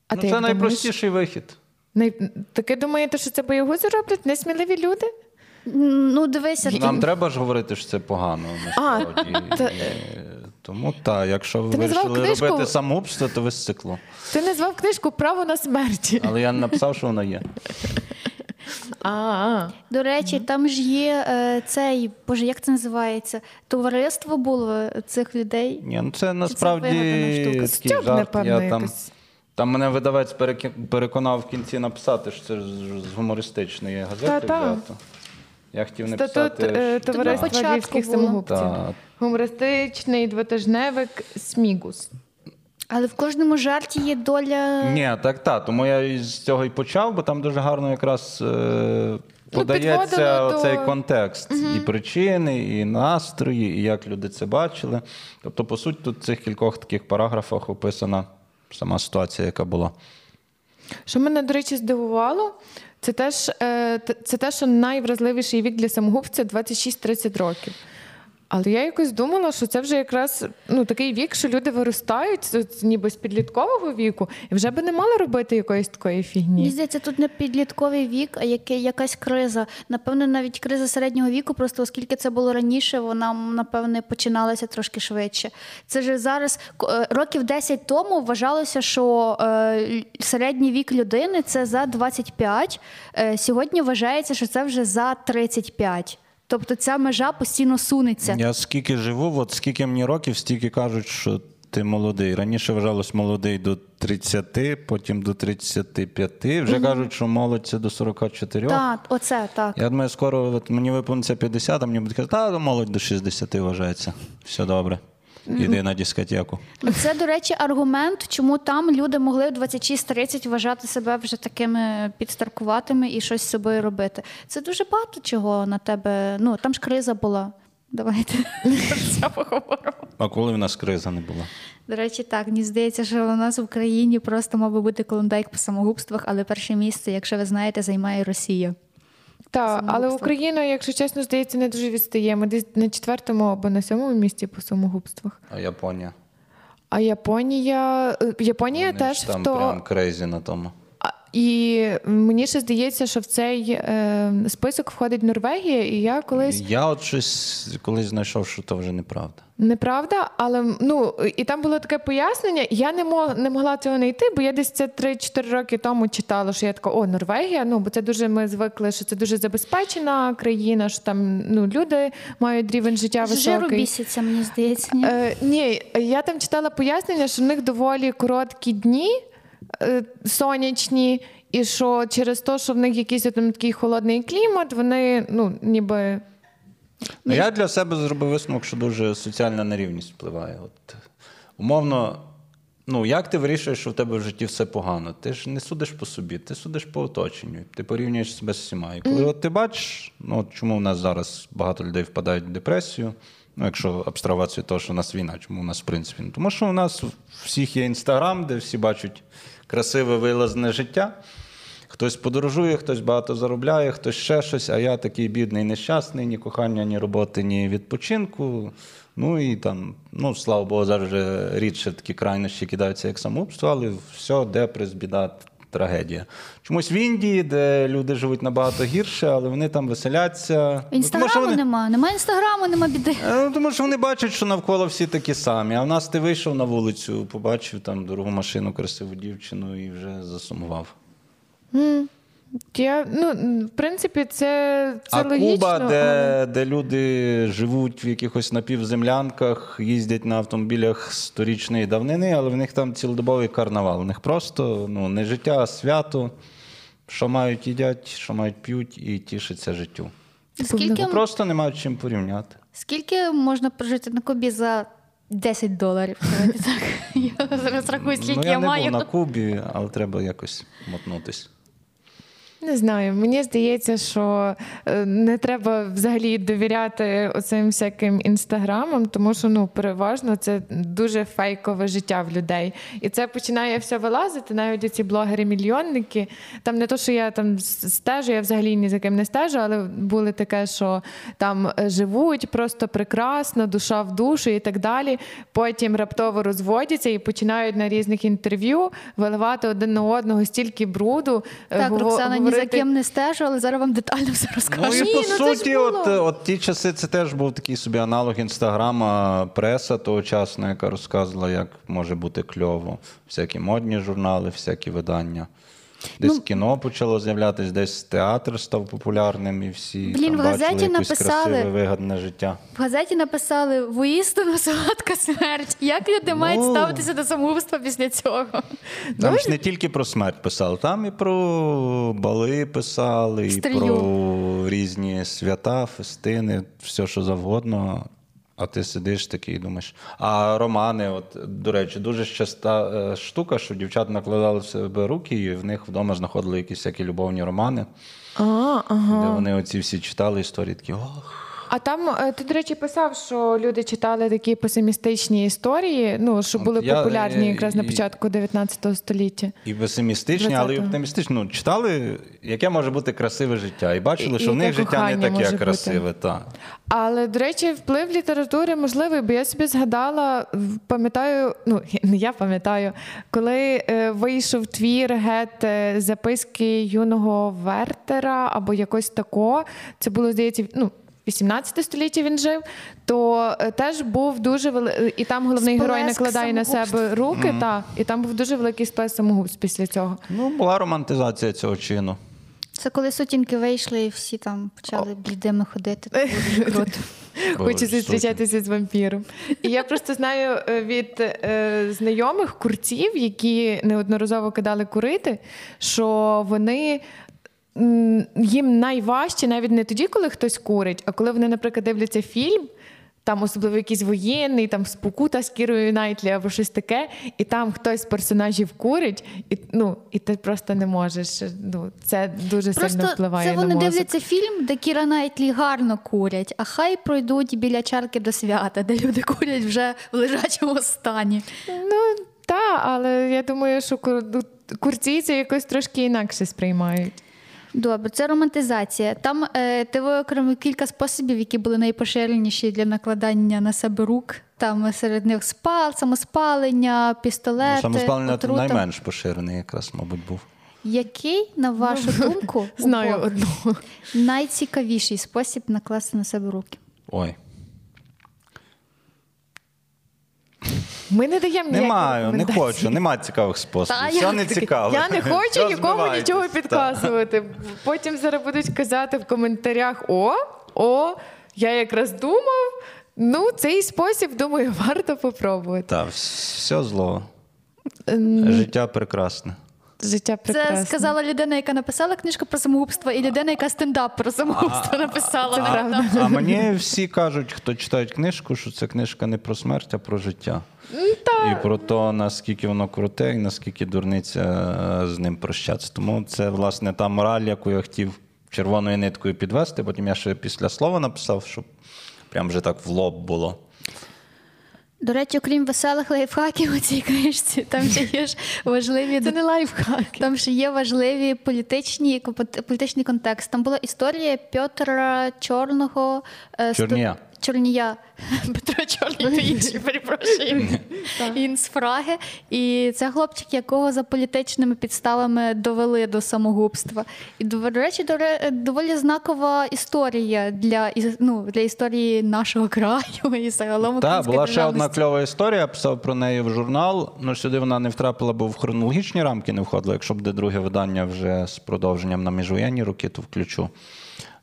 а ну, ти це як думаєш? найпростіший вихід. Най... Таки думаєте, що це боягузи роблять? Несміливі люди? Ну, дивися, Нам треба ж говорити, що це погано насправді. та- Тому так, якщо ви вирішили книжку? робити самогубство, то ви з циклу. Ти назвав книжку Право на смерть. Але я не написав, що вона є. А, До речі, там ж є е, цей, боже, як це називається? Товариство було цих людей. Ні, ну це насправді такий Стьоп, жарт. напевно, Я там, там мене видавець переконав в кінці написати, що це з з гумористичної газети Та-та. взято. Я хотів статут написати. е, що- товариства початку львівських було. самогубців. Гумористичний двотижневик Смігус. Але в кожному жарті є доля. Ні, так, так. Тому я із цього і почав, бо там дуже гарно якраз е, подається підводили до- оцей контекст і причини, і настрої, і як люди це бачили. Тобто, по суті, тут в цих кількох таких параграфах описана сама ситуація, яка була. Що мене, до речі, здивувало, це теж е, це те, що найвразливіший вік для самогубця 26-30 років. Але я якось думала, що це вже якраз ну, такий вік, що люди виростають ніби з підліткового віку, і вже би не мали робити якоїсь такої Мені фігні. здається, тут не підлітковий вік, а яке, якась криза. Напевно, навіть криза середнього віку, просто оскільки це було раніше, вона напевне починалася трошки швидше. Це ж зараз е, років 10 тому вважалося, що е, середній вік людини це за 25. Е, сьогодні вважається, що це вже за 35. Тобто ця межа постійно сунеться. Я скільки живу, от скільки мені років, стільки кажуть, що ти молодий. Раніше вважалось молодий до 30, потім до 35. Вже кажуть, що молодь це до 44. Так, оце так. Я думаю, скоро от мені виповниться 50, а мені будуть казати, та молодь до 60 вважається. Все добре. Іди на дискотеку. Ну, Це, до речі, аргумент, чому там люди могли в 26-30 вважати себе вже такими підстаркуватими і щось з собою робити. Це дуже багато чого на тебе. Ну там ж криза була. Давайте це поговоримо. А коли в нас криза не була? До речі, так мені здається, що у нас в Україні просто мав би бути клондайк по самогубствах, але перше місце, якщо ви знаєте, займає Росія. Так, але. Україна, якщо чесно, здається, не дуже відстає. Ми десь на четвертому або на сьомому місці по самогубствах. А Японія. А Японія, е, Японія Вони теж ж там в то. прям crazy на тому. І мені ще здається, що в цей е, список входить Норвегія, і я колись Я от щось колись знайшов, що то вже неправда. неправда, але ну і там було таке пояснення. Я не мог не могла цього знайти, бо я десь це 3-4 роки тому читала, що я така, о, Норвегія. Ну бо це дуже ми звикли, що це дуже забезпечена країна, що там ну люди мають рівень життя високий. бісяться, мені здається. Ні? Е, ні, я там читала пояснення, що в них доволі короткі дні сонячні, і що через те, що в них якийсь там такий холодний клімат, вони ну ніби. Ну, я для себе зробив висновок, що дуже соціальна нерівність впливає. От, умовно, ну як ти вирішуєш, що в тебе в житті все погано? Ти ж не судиш по собі, ти судиш по оточенню, ти порівнюєш себе з всіма. І коли от ти бачиш, ну чому в нас зараз багато людей впадають в депресію, ну якщо абстрагуватися того, що у нас війна, чому у нас в принципі? Тому що у нас всіх є інстаграм, де всі бачать красиве вилазне життя. Хтось подорожує, хтось багато заробляє, хтось ще щось, а я такий бідний, нещасний, ні кохання, ні роботи, ні відпочинку. Ну і там, ну слава Богу, зараз вже рідше такі крайнощі кидаються як самогубство, але все, депрес, біда, трагедія. Чомусь в Індії, де люди живуть набагато гірше, але вони там веселяться. Ну, тому Інстаграму вони... нема, нема інстаграму, нема біди. Е, ну, Тому що вони бачать, що навколо всі такі самі. А в нас ти вийшов на вулицю, побачив там дорогу машину, красиву дівчину і вже засумував. Я, ну, в принципі, це, це а логічно. Куба, де, але- де люди живуть в якихось напівземлянках, їздять на автомобілях сторічної давнини, але в них там цілодобовий карнавал. У них просто ну, не життя, а свято. Що мають, їдять, що мають, п'ють і тішаться життю. Скільки, Ну, Просто не мають чим порівняти. скільки можна прожити на Кубі за 10 доларів? Так. Я зараз рахую, скільки ну, я, я не маю. був на Кубі, але треба якось мотнутись. Не знаю, мені здається, що е, не треба взагалі довіряти оцим всяким інстаграмам, тому що ну переважно це дуже фейкове життя в людей. І це починає все вилазити. Навіть ці блогери-мільйонники. Там не то, що я там стежу, я взагалі ні за ким не стежу, але були таке, що там е, живуть просто прекрасно, душа в душу і так далі. Потім раптово розводяться і починають на різних інтерв'ю виливати один на одного стільки бруду. е, Так, гово- Роксана ні за ким не стежу, але зараз вам детально все розкажу. Ну і Ні, по ну суті, було. от, от ті часи це теж був такий собі аналог інстаграма, преса тогочасна, яка розказувала, як може бути кльово. Всякі модні журнали, всякі видання. Десь Ну, кіно почало з'являтися, десь театр став популярним, і всі Блін, там в газеті бачили написали- красиве, вигадне життя. В газеті написали воістину солодка смерть. Як люди мають Ну. ставитися до самогубства після цього? Там ж не тільки про смерть писали, там і про бали писали, і про різні свята, фестини, все що завгодно. А ти сидиш такий і думаєш. А романи, от, до речі, дуже часта е, штука, що дівчата накладали в себе руки, і в них вдома знаходили якісь всякі любовні романи, А, ага. де вони оці всі читали історії такі. Ох. А там е, ти, до речі, писав, що люди читали такі песимістичні історії, ну що були Я, популярні е, якраз на початку 19 століття. І песимістичні, але і 20-го. оптимістичні. Ну, читали, яке може бути красиве життя, і бачили, І- що в них життя не таке красиве. Так. Але, до речі, вплив літератури можливий, бо я собі згадала, пам'ятаю, ну не я пам'ятаю, коли е, вийшов твір гет записки юного Вертера або якось тако. Це було, здається, ну. 18 століття він жив, то е, теж був дуже вели... і там головний герой накладає на себе руки, та і там був дуже великий сплеск самогубств після цього. Ну, була романтизація цього чину. Це коли сутінки вийшли і всі там почали блідими ходити. Це дуже круто. Хочу зустрічатися з вампіром. І я просто знаю е, від е, знайомих курців, які неодноразово кидали курити, що вони. Їм найважче навіть не тоді, коли хтось курить, а коли вони, наприклад, дивляться фільм, там особливо якийсь воєнний, там спокута з Кірою Найтлі або щось таке, і там хтось з персонажів курить, і, ну, і ти просто не можеш. Ну, це дуже сильно впливає це на вони мозок. дивляться фільм, де Кіра Найтлі гарно курять, а хай пройдуть біля чарки до свята, де люди курять вже в лежачому стані. Ну так, але я думаю, що кур- курці це якось трошки інакше сприймають. Добре, це романтизація. Там е, ти виокремив кілька способів, які були найпоширеніші для накладання на себе рук. Там серед них спал, самоспалення, пістолети. Ну, Самоспалення отрута. найменш поширений, якраз, мабуть, був. Який, на вашу думку, Ну, Знаю Бога одну. найцікавіший спосіб накласти на себе руки? Ой. Ми не даємо ніяких Немає, не хочу, нема цікавих способів. Все я не цікаво. Я не хочу нікому нічого підказувати. Потім зараз будуть казати в коментарях: о, о, я якраз думав. Ну, цей спосіб, думаю, варто попробувати. Так, все зло. Ем, Життя прекрасне. Життя прекрасне. Це сказала людина, яка написала книжку про самогубство, і людина, яка стендап про самогубство написала. Це правда. А мені всі кажуть, хто читають книжку, що це книжка не про смерть, а про життя. І про те, наскільки воно круте, і наскільки дурниця е, з ним прощатися. Тому це, власне, та мораль, яку я хотів червоною ниткою підвести. Потім я ще після слова написав, щоб прям вже так в лоб було. До речі, окрім веселих лайфхаків у цій книжці, там ще є ж важливі Це не лайфхак. Там ще є важливі політичні політичний контекст. Там була історія Петра Чорного Чорнія. сто- Чорнія. Петро Чорний, то інший, перепрошую. Він з Фраги. І це хлопчик, якого за політичними підставами довели до самогубства. І, до речі, до ре- доволі знакова історія для, ну, для історії нашого краю і загалом Так, була ще одна кльова історія, я писав про неї в журнал. Ну, сюди вона не втрапила, бо в хронологічні рамки не входила. Якщо буде друге видання вже з продовженням на міжвоєнні роки, то включу.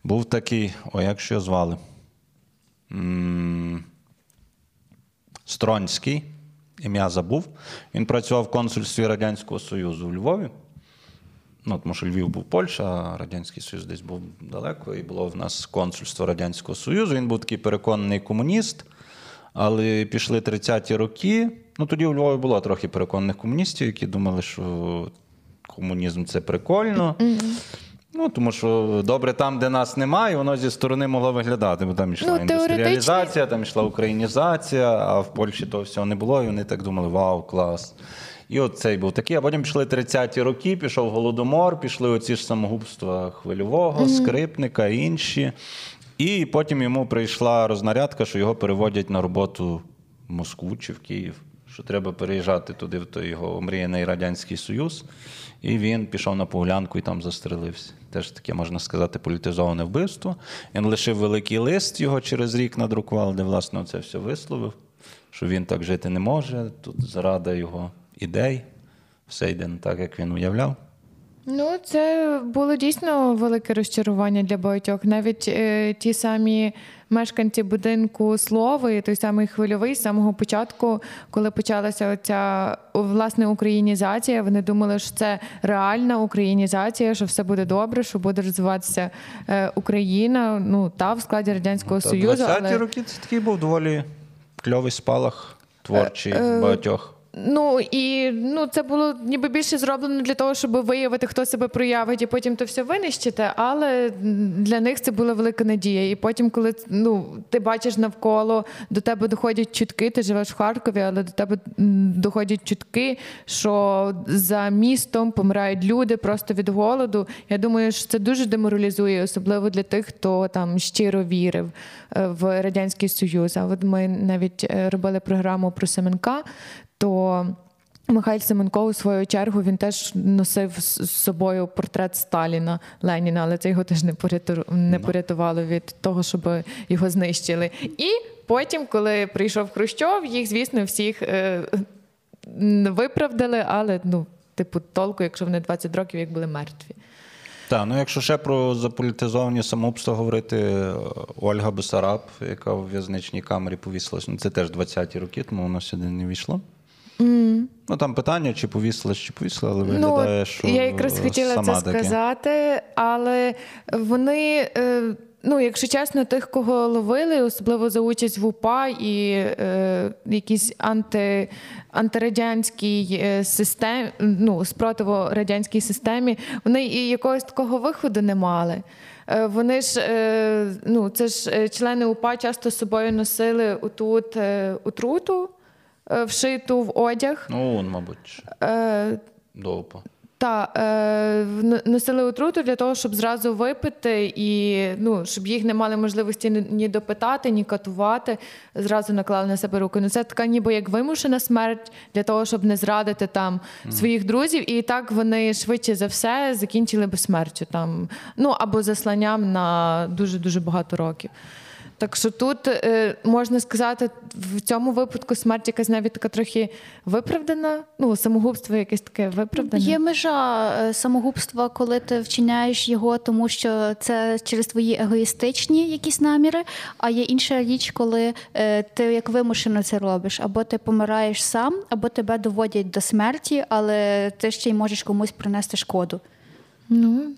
Був такий, о, як що його звали? Стронський, ім'я забув. Він працював в консульстві Радянського Союзу у Львові. Ну, тому що Львів був Польща, а Радянський Союз десь був далеко, і було в нас консульство Радянського Союзу. Він був такий переконаний комуніст, але пішли 30-ті роки. Ну, тоді у Львові було трохи переконаних комуністів, які думали, що комунізм це прикольно. Ну, тому що добре там, де нас немає, воно зі сторони могло виглядати, бо там йшла Ну, індустріалізація, там йшла українізація, а в Польщі того всього не було, і вони так думали: вау, клас. І от цей був такий. А потім пішли 30-ті роки, пішов голодомор, пішли оці ж самогубства хвильового, скрипника і інші. І потім йому прийшла рознарядка, що його переводять на роботу в Москву чи в Київ, що треба переїжджати туди, в той його омріяний Радянський Союз. І він пішов на погулянку і там застрелився. Теж таке, можна сказати, політизоване вбивство. Він лишив великий лист, його через рік надрукували, де, власне, це все висловив, що він так жити не може. Тут зрада його ідей, все йде не так, як він уявляв. Ну, це було дійсно велике розчарування для багатьох. Навіть е, ті самі мешканці будинку Слови, той самий хвильовий з самого початку, коли почалася оця власне українізація, вони думали, що це реальна українізація, що все буде добре, що буде розвиватися е, Україна. Ну та в складі радянського Та союзу. 20-ті Але... роки це такий був доволі кльовий спалах творчий Е, е, багатьох. Ну і ну це було ніби більше зроблено для того, щоб виявити, хто себе проявить, і потім то все винищити. Але для них це була велика надія. І потім, коли ну ти бачиш навколо, до тебе доходять чутки, ти живеш в Харкові, але до тебе доходять чутки, що за містом помирають люди просто від голоду. Я думаю, що це дуже деморалізує, особливо для тих, хто там щиро вірив е, в радянський союз. А от ми навіть е, робили програму про Семенка то Михайль Семенко, у свою чергу, він теж носив з собою портрет Сталіна Леніна, але це його теж не поряту- не порятувало від того, щоб його знищили. І потім, коли прийшов Хрущов, їх, звісно, всіх е, виправдали, але ну, типу, толку, якщо вони 20 років як були мертві. Так, ну якщо ще про заполітизовані самогубства говорити, Ольга Бесараб, яка в в'язничній камері повісилась, ну це теж 20-ті роки, тому воно сюди не війшло. Ну там питання, чи повісилась, чи повісила, але виглядає, ну, що я якраз хотіла сама це таки. сказати, але вони. е, Ну, якщо чесно, тих, кого ловили, особливо за участь в УПА і е, якісь анти, антирадянській е, системі, ну, спротиву радянській системі, вони і якогось такого виходу не мали. Е, Вони ж, е, ну, це ж е, члени УПА часто з собою носили отут е, отруту, вшиту в одяг. Ну, он, мабуть, Е, довго. та е, носили отруту для того, щоб зразу випити, і ну щоб їх не мали можливості ні, ні допитати, ні катувати. Зразу наклали на себе руки. Ну це така, ніби як вимушена смерть для того, щоб не зрадити там своїх друзів. І так вони швидше за все закінчили би смертю там, ну або засланням на дуже дуже багато років. Так що тут е, можна сказати, в цьому випадку смерть якась навіть така трохи виправдана. Ну, самогубство якесь таке виправдане. Є межа е, самогубства, коли ти вчиняєш його, тому що це через твої егоїстичні якісь наміри. А є інша річ, коли е, ти як вимушено це робиш, або ти помираєш сам, або тебе доводять до смерті, але ти ще й можеш комусь принести шкоду. Ну,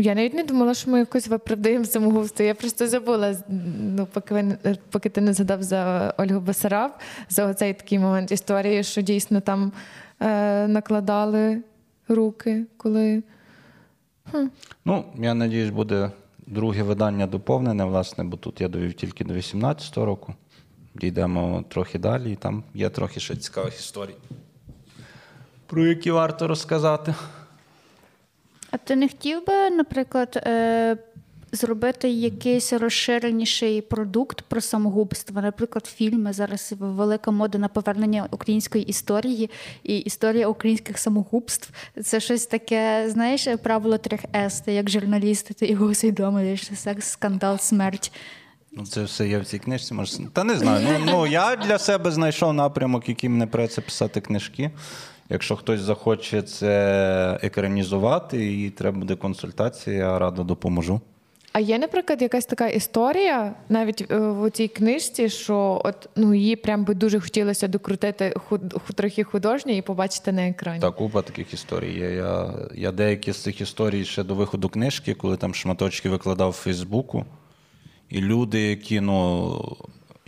я навіть не думала, що ми якось виправдаємо самогубство. Я просто забула, ну, поки, ви, поки ти не згадав за Ольгу Басараб, за оцей такий момент історії, що дійсно там е, накладали руки, коли. Ну, я надіюсь, буде друге видання доповнене, власне, бо тут я довів тільки до 18-го року. Дійдемо трохи далі, і там є трохи ще цікавих історій, про які варто розказати. А ти не хотів би, наприклад, е, зробити якийсь розширеніший продукт про самогубство. Наприклад, фільми зараз велика мода на повернення української історії і історія українських самогубств. Це щось таке, знаєш, правило трьох С, ти як журналіст, ти його усвідомлюєш, секс, скандал, смерть. Ну, це все є в цій книжці. Може... Та не знаю. Ну, ну я для себе знайшов напрямок, який мене працює писати книжки. Якщо хтось захоче це екранізувати і треба буде консультація, я радо допоможу. А є, наприклад, якась така історія, навіть е, в цій книжці, що от ну її прям би дуже хотілося докрутити худ, ху- трохи художньо і побачити на екрані. Та купа таких історій є. Я, я деякі з цих історій ще до виходу книжки, коли там шматочки викладав в Фейсбуку, і люди, які ну.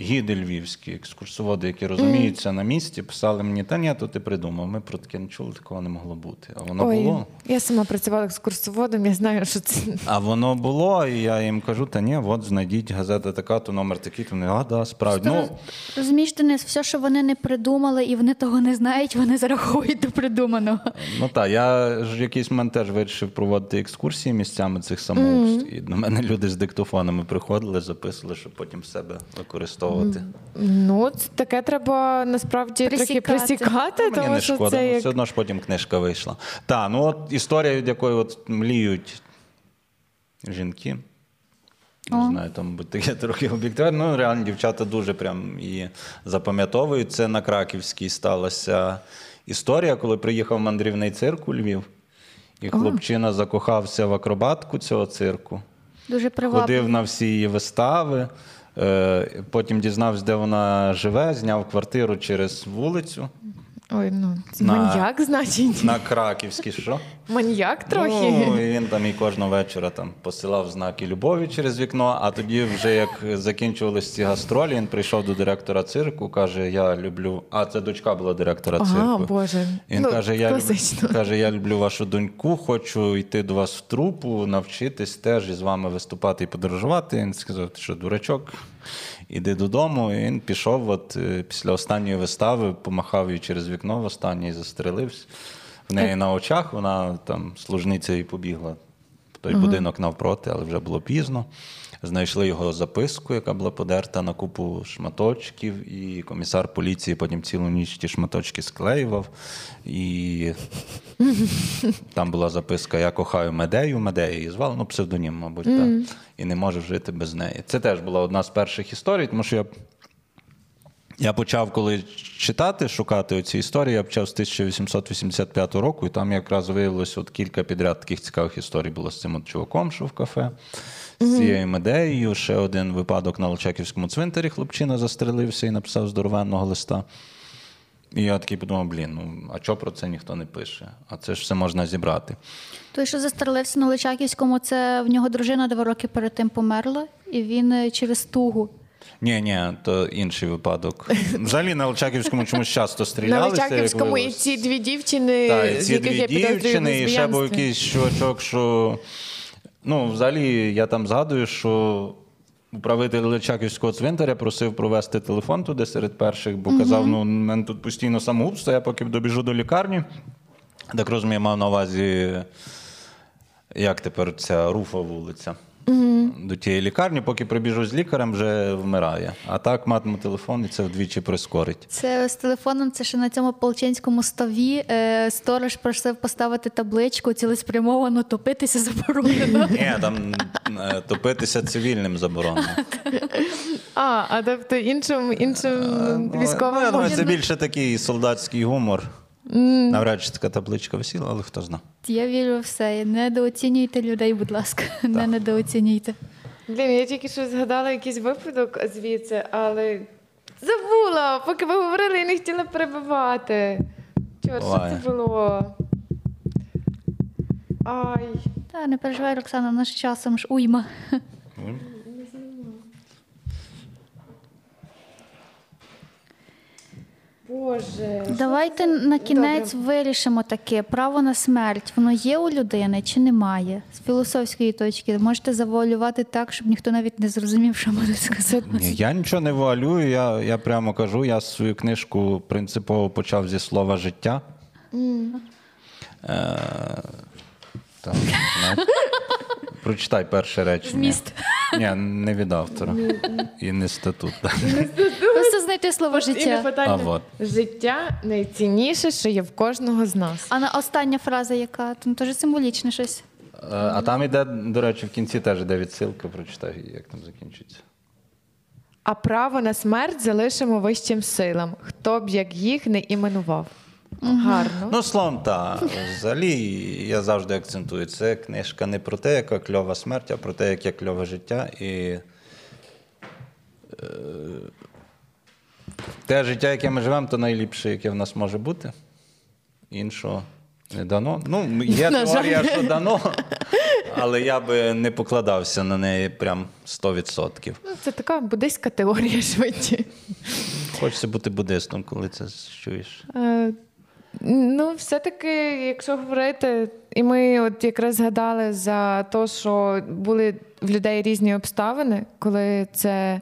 Гіди львівські, екскурсоводи, які розуміються на місці, писали мені, та ні, то ти придумав. Ми про таке не чули, такого не могло бути. А воно Ой, було. я сама працювала екскурсоводом, я знаю, що це А воно було, і я їм кажу, та ні, от знайдіть газета така, то номер такий, то вони, а, да, справді. Ну, Розумієш, Денис, все, що вони не придумали і вони того не знають, вони зараховують до придуманого. ну так, я ж в якийсь момент теж вирішив проводити екскурсії місцями цих самогубств. І до мене люди з диктофонами приходили, записували, щоб потім себе використовувати. Ну це таке треба насправді трохи Пресікати. пресікати, Мені тому не що шкода, це ну, як все одно ж потім книжка вийшла. Так, ну от історія, від якої от мліють жінки. Не знаю, там таке трохи об'єктивне. Ну, реально, дівчата дуже прям і запам'ятовують. Це на Краківській сталася історія, коли приїхав мандрівний цирк у Львів, і хлопчина закохався в акробатку цього цирку. Дуже привабливо. Ходив на всі її вистави, потім дізнався, де вона живе, зняв квартиру через вулицю ой, ну На- маньяк, значить. на Краківській. Що? Маньяк трохи. Ну, і він там і кожного вечора там посилав знаки любові через вікно. А тоді, вже як закінчувалися ці гастролі, він прийшов до директора цирку, каже: Я люблю. А це дочка була директора Ага, цирку. Боже. Він Ну, каже, я класично. люблю, каже, я люблю вашу доньку, хочу йти до вас в трупу, навчитись теж і з вами виступати і подорожувати. Він сказав, ти що, дурачок, іди додому. І він пішов. От е, після останньої вистави, помахав її через вікно в останній застрелився. В неї на очах вона там служниця і побігла в той будинок навпроти, але вже було пізно. Знайшли його записку, яка була подерта на купу шматочків, і комісар поліції потім цілу ніч ті шматочки склеював. І там була записка Я кохаю Медею, Медея її звали, ну псевдонім, мабуть, так. І не можу жити без неї. Це теж була одна з перших історій, тому що я я почав, коли читати, шукати оці історії, я почав з 1885 року, і там якраз виявилося от кілька підряд таких цікавих історій було з цим от чуваком, що в кафе, з цією медеєю. Ще один випадок на Личаківському цвинтарі хлопчина застрелився і написав здоровенного листа. І я такий подумав: блін, ну а чого про це ніхто не пише? А це ж все можна зібрати. Той, що застрелився на Личаківському, це в нього дружина два роки перед тим померла, і він е, через тугу. Ні, ні, то інший випадок. Взагалі на Личаківському чомусь часто На стрілялися. як Личаківському і ці дві дівчини, Так, і з ці яких дві я підозрюю дівчини, і ще був якийсь чувачок, що. Ну, взагалі, я там згадую, що управитель Личаківського цвинтаря просив провести телефон туди серед перших, бо казав, ну, у мене тут постійно самогубство, я поки добіжу до лікарні. Так розумію, мав на увазі, як тепер ця руфа вулиця. До тієї лікарні, поки прибіжу з лікарем, вже вмирає. А так матиму телефон і це вдвічі прискорить. Це з телефоном, це ще на цьому Полченському ставі. Е, сторож просив поставити табличку цілеспрямовано топитися заборонено. Ні, там е, топитися цивільним заборонено. А, а тобто іншим, іншим Ну, військовим я думаю, це більше такий солдатський гумор. Навряд чи така табличка висіла, але хто знає. Я вірю в все. Недооцінюйте людей, будь ласка. Не недооцінюйте. Блін, я тільки що згадала якийсь випадок звідси, але забула, поки ви говорили, і не хотіла перебивати. Чорт, що це було? Ай. Та не переживай, Роксана, наш часом ж уйма. Боже. Давайте на кінець вирішимо таке: право на смерть, воно є у людини чи немає? З філософської точки можете завуалювати так, щоб ніхто навіть не зрозумів, що можна сказати. Ні, я нічого не вуалюю, я, я прямо кажу, я свою книжку принципово почав зі слова життя. Е, так. Прочитай перше речення. Вміст. Ні, не від автора. І не статут. так. Просто знайти слово І життя. А, вот. Життя найцінніше, що є в кожного з нас. А на остання фраза, яка там теж символічне щось. Е, А там іде, до речі, в кінці теж іде відсилка, прочитай, як там закінчиться. А право на смерть залишимо вищим силам, хто б як їх не іменував. Гарно. Ну, словом, та взагалі я завжди акцентую. Це книжка не про те, яка кльова смерть, а про те, яке кльове життя. І е, те життя, яке ми живемо, то найліпше, яке в нас може бути. Іншого не дано. Ну, є На жаль. теорія, що дано, але я би не покладався на неї прям 100%. Ну, Це така буддийська теорія швидше. Хочеться бути буддистом, коли це чуєш. Е, Ну, все-таки, якщо говорити, і ми от якраз згадали за те, що були в людей різні обставини, коли це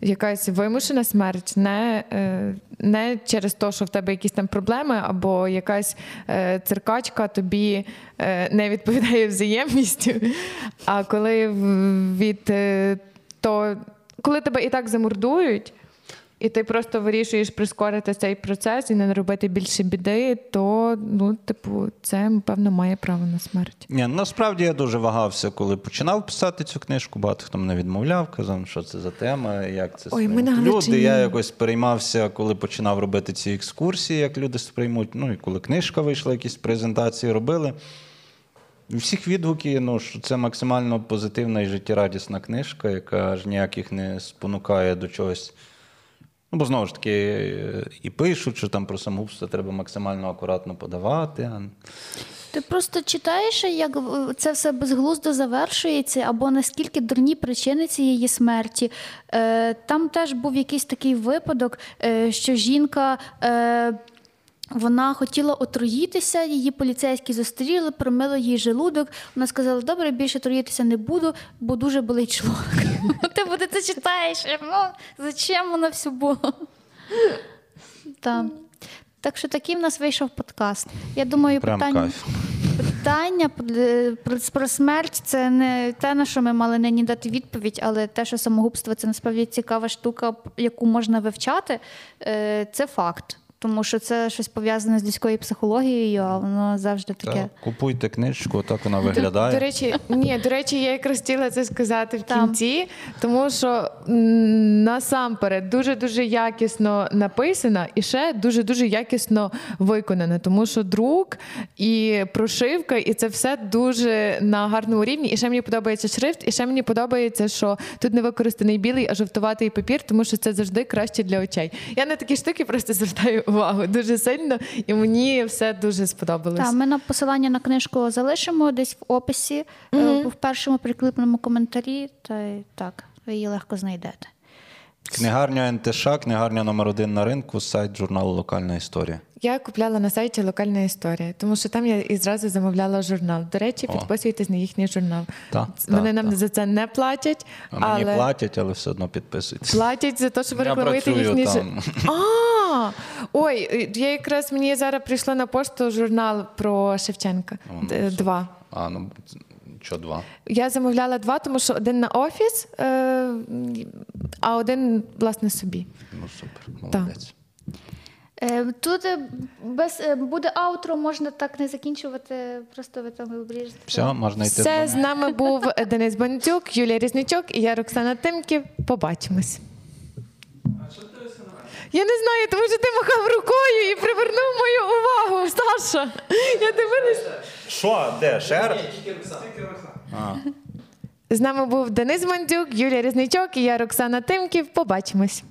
якась вимушена смерть, не, е, не через те, що в тебе якісь там проблеми, або якась е, циркачка тобі е, не відповідає взаємністю. А коли від то, коли тебе і так замордують. І ти просто вирішуєш прискорити цей процес і не робити більше біди, то ну, типу, це певно має право на смерть. Ні, насправді я дуже вагався, коли починав писати цю книжку. Багато хто мене відмовляв, казав, що це за тема, як це Ой, ми люди. Галичині. Я якось переймався, коли починав робити ці екскурсії, як люди сприймуть. Ну і коли книжка вийшла, якісь презентації робили. Всіх відгуки, ну, що це максимально позитивна і життєрадісна книжка, яка аж ніяких не спонукає до чогось. Ну, бо знову ж таки, е, і пишуть, що там про самогубство треба максимально акуратно подавати. Ти просто читаєш, як це все безглуздо завершується, або наскільки дурні причини цієї смерті. Е, Там теж був якийсь такий випадок, е, що жінка. Вона хотіла отруїтися, її поліцейські зустріли, промили їй желудок. Вона сказала: добре, більше труїтися не буду, бо дуже болить шлунок. Ти буде це читаєш. Ну, зачем воно все було? Так. Так що такий в нас вийшов подкаст. Я думаю, питання, питання про, про смерть це не те, на що ми мали нині дати відповідь, але те, що самогубство це насправді цікава штука, яку можна вивчати, е, це факт. Тому що це щось пов'язане з людською психологією, а воно завжди таке. Так, купуйте книжку, так вона виглядає. до речі, ні, до речі, я якраз хотіла це сказати в Там. кінці, тому що насамперед дуже дуже якісно написана і ще дуже дуже якісно виконана, тому що друк і прошивка, і це все дуже на гарному рівні. І ще мені подобається шрифт, і ще мені подобається, що тут не використаний білий, а жовтуватий папір, тому що це завжди краще для очей. Я на такі штуки просто звертаю увагу дуже сильно, і мені все дуже сподобалось. Так, ми на посилання на книжку залишимо десь в описі, е, в першому прикліпному коментарі, та так, ви її легко знайдете. Книгарня НТШ, книгарня номер один на ринку, сайт журналу Локальна історія. Я купляла на сайті Локальна історія, тому що там я і зразу замовляла журнал. До речі, О. підписуйтесь на їхній журнал. Так, Вони так, нам так. за це не платять, А мені але платять, але все одно підписуйтесь. платять за те, що ви рекламуєте їхній журнал. А, ой, я якраз мені зараз прийшло на пошту журнал про Шевченка. Ну, Два. А, ну що два? Я замовляла два, тому що один на офіс, е, а один, власне, собі. Ну супер, молодець. Е, Тут е, без буде аутро, можна так не закінчувати, просто ви там обріжете. Все, можна йти. Все, з нами був Денис Бандзюк, Юлія Різничок і я Роксана Тимків. Побачимось. Я не знаю, тому що ти махав рукою і привернув мою увагу, Саша. Я дивилась. Що, де? Шер? З нами був Денис Мандюк, Юлія Різничок і я Роксана Тимків. Побачимось.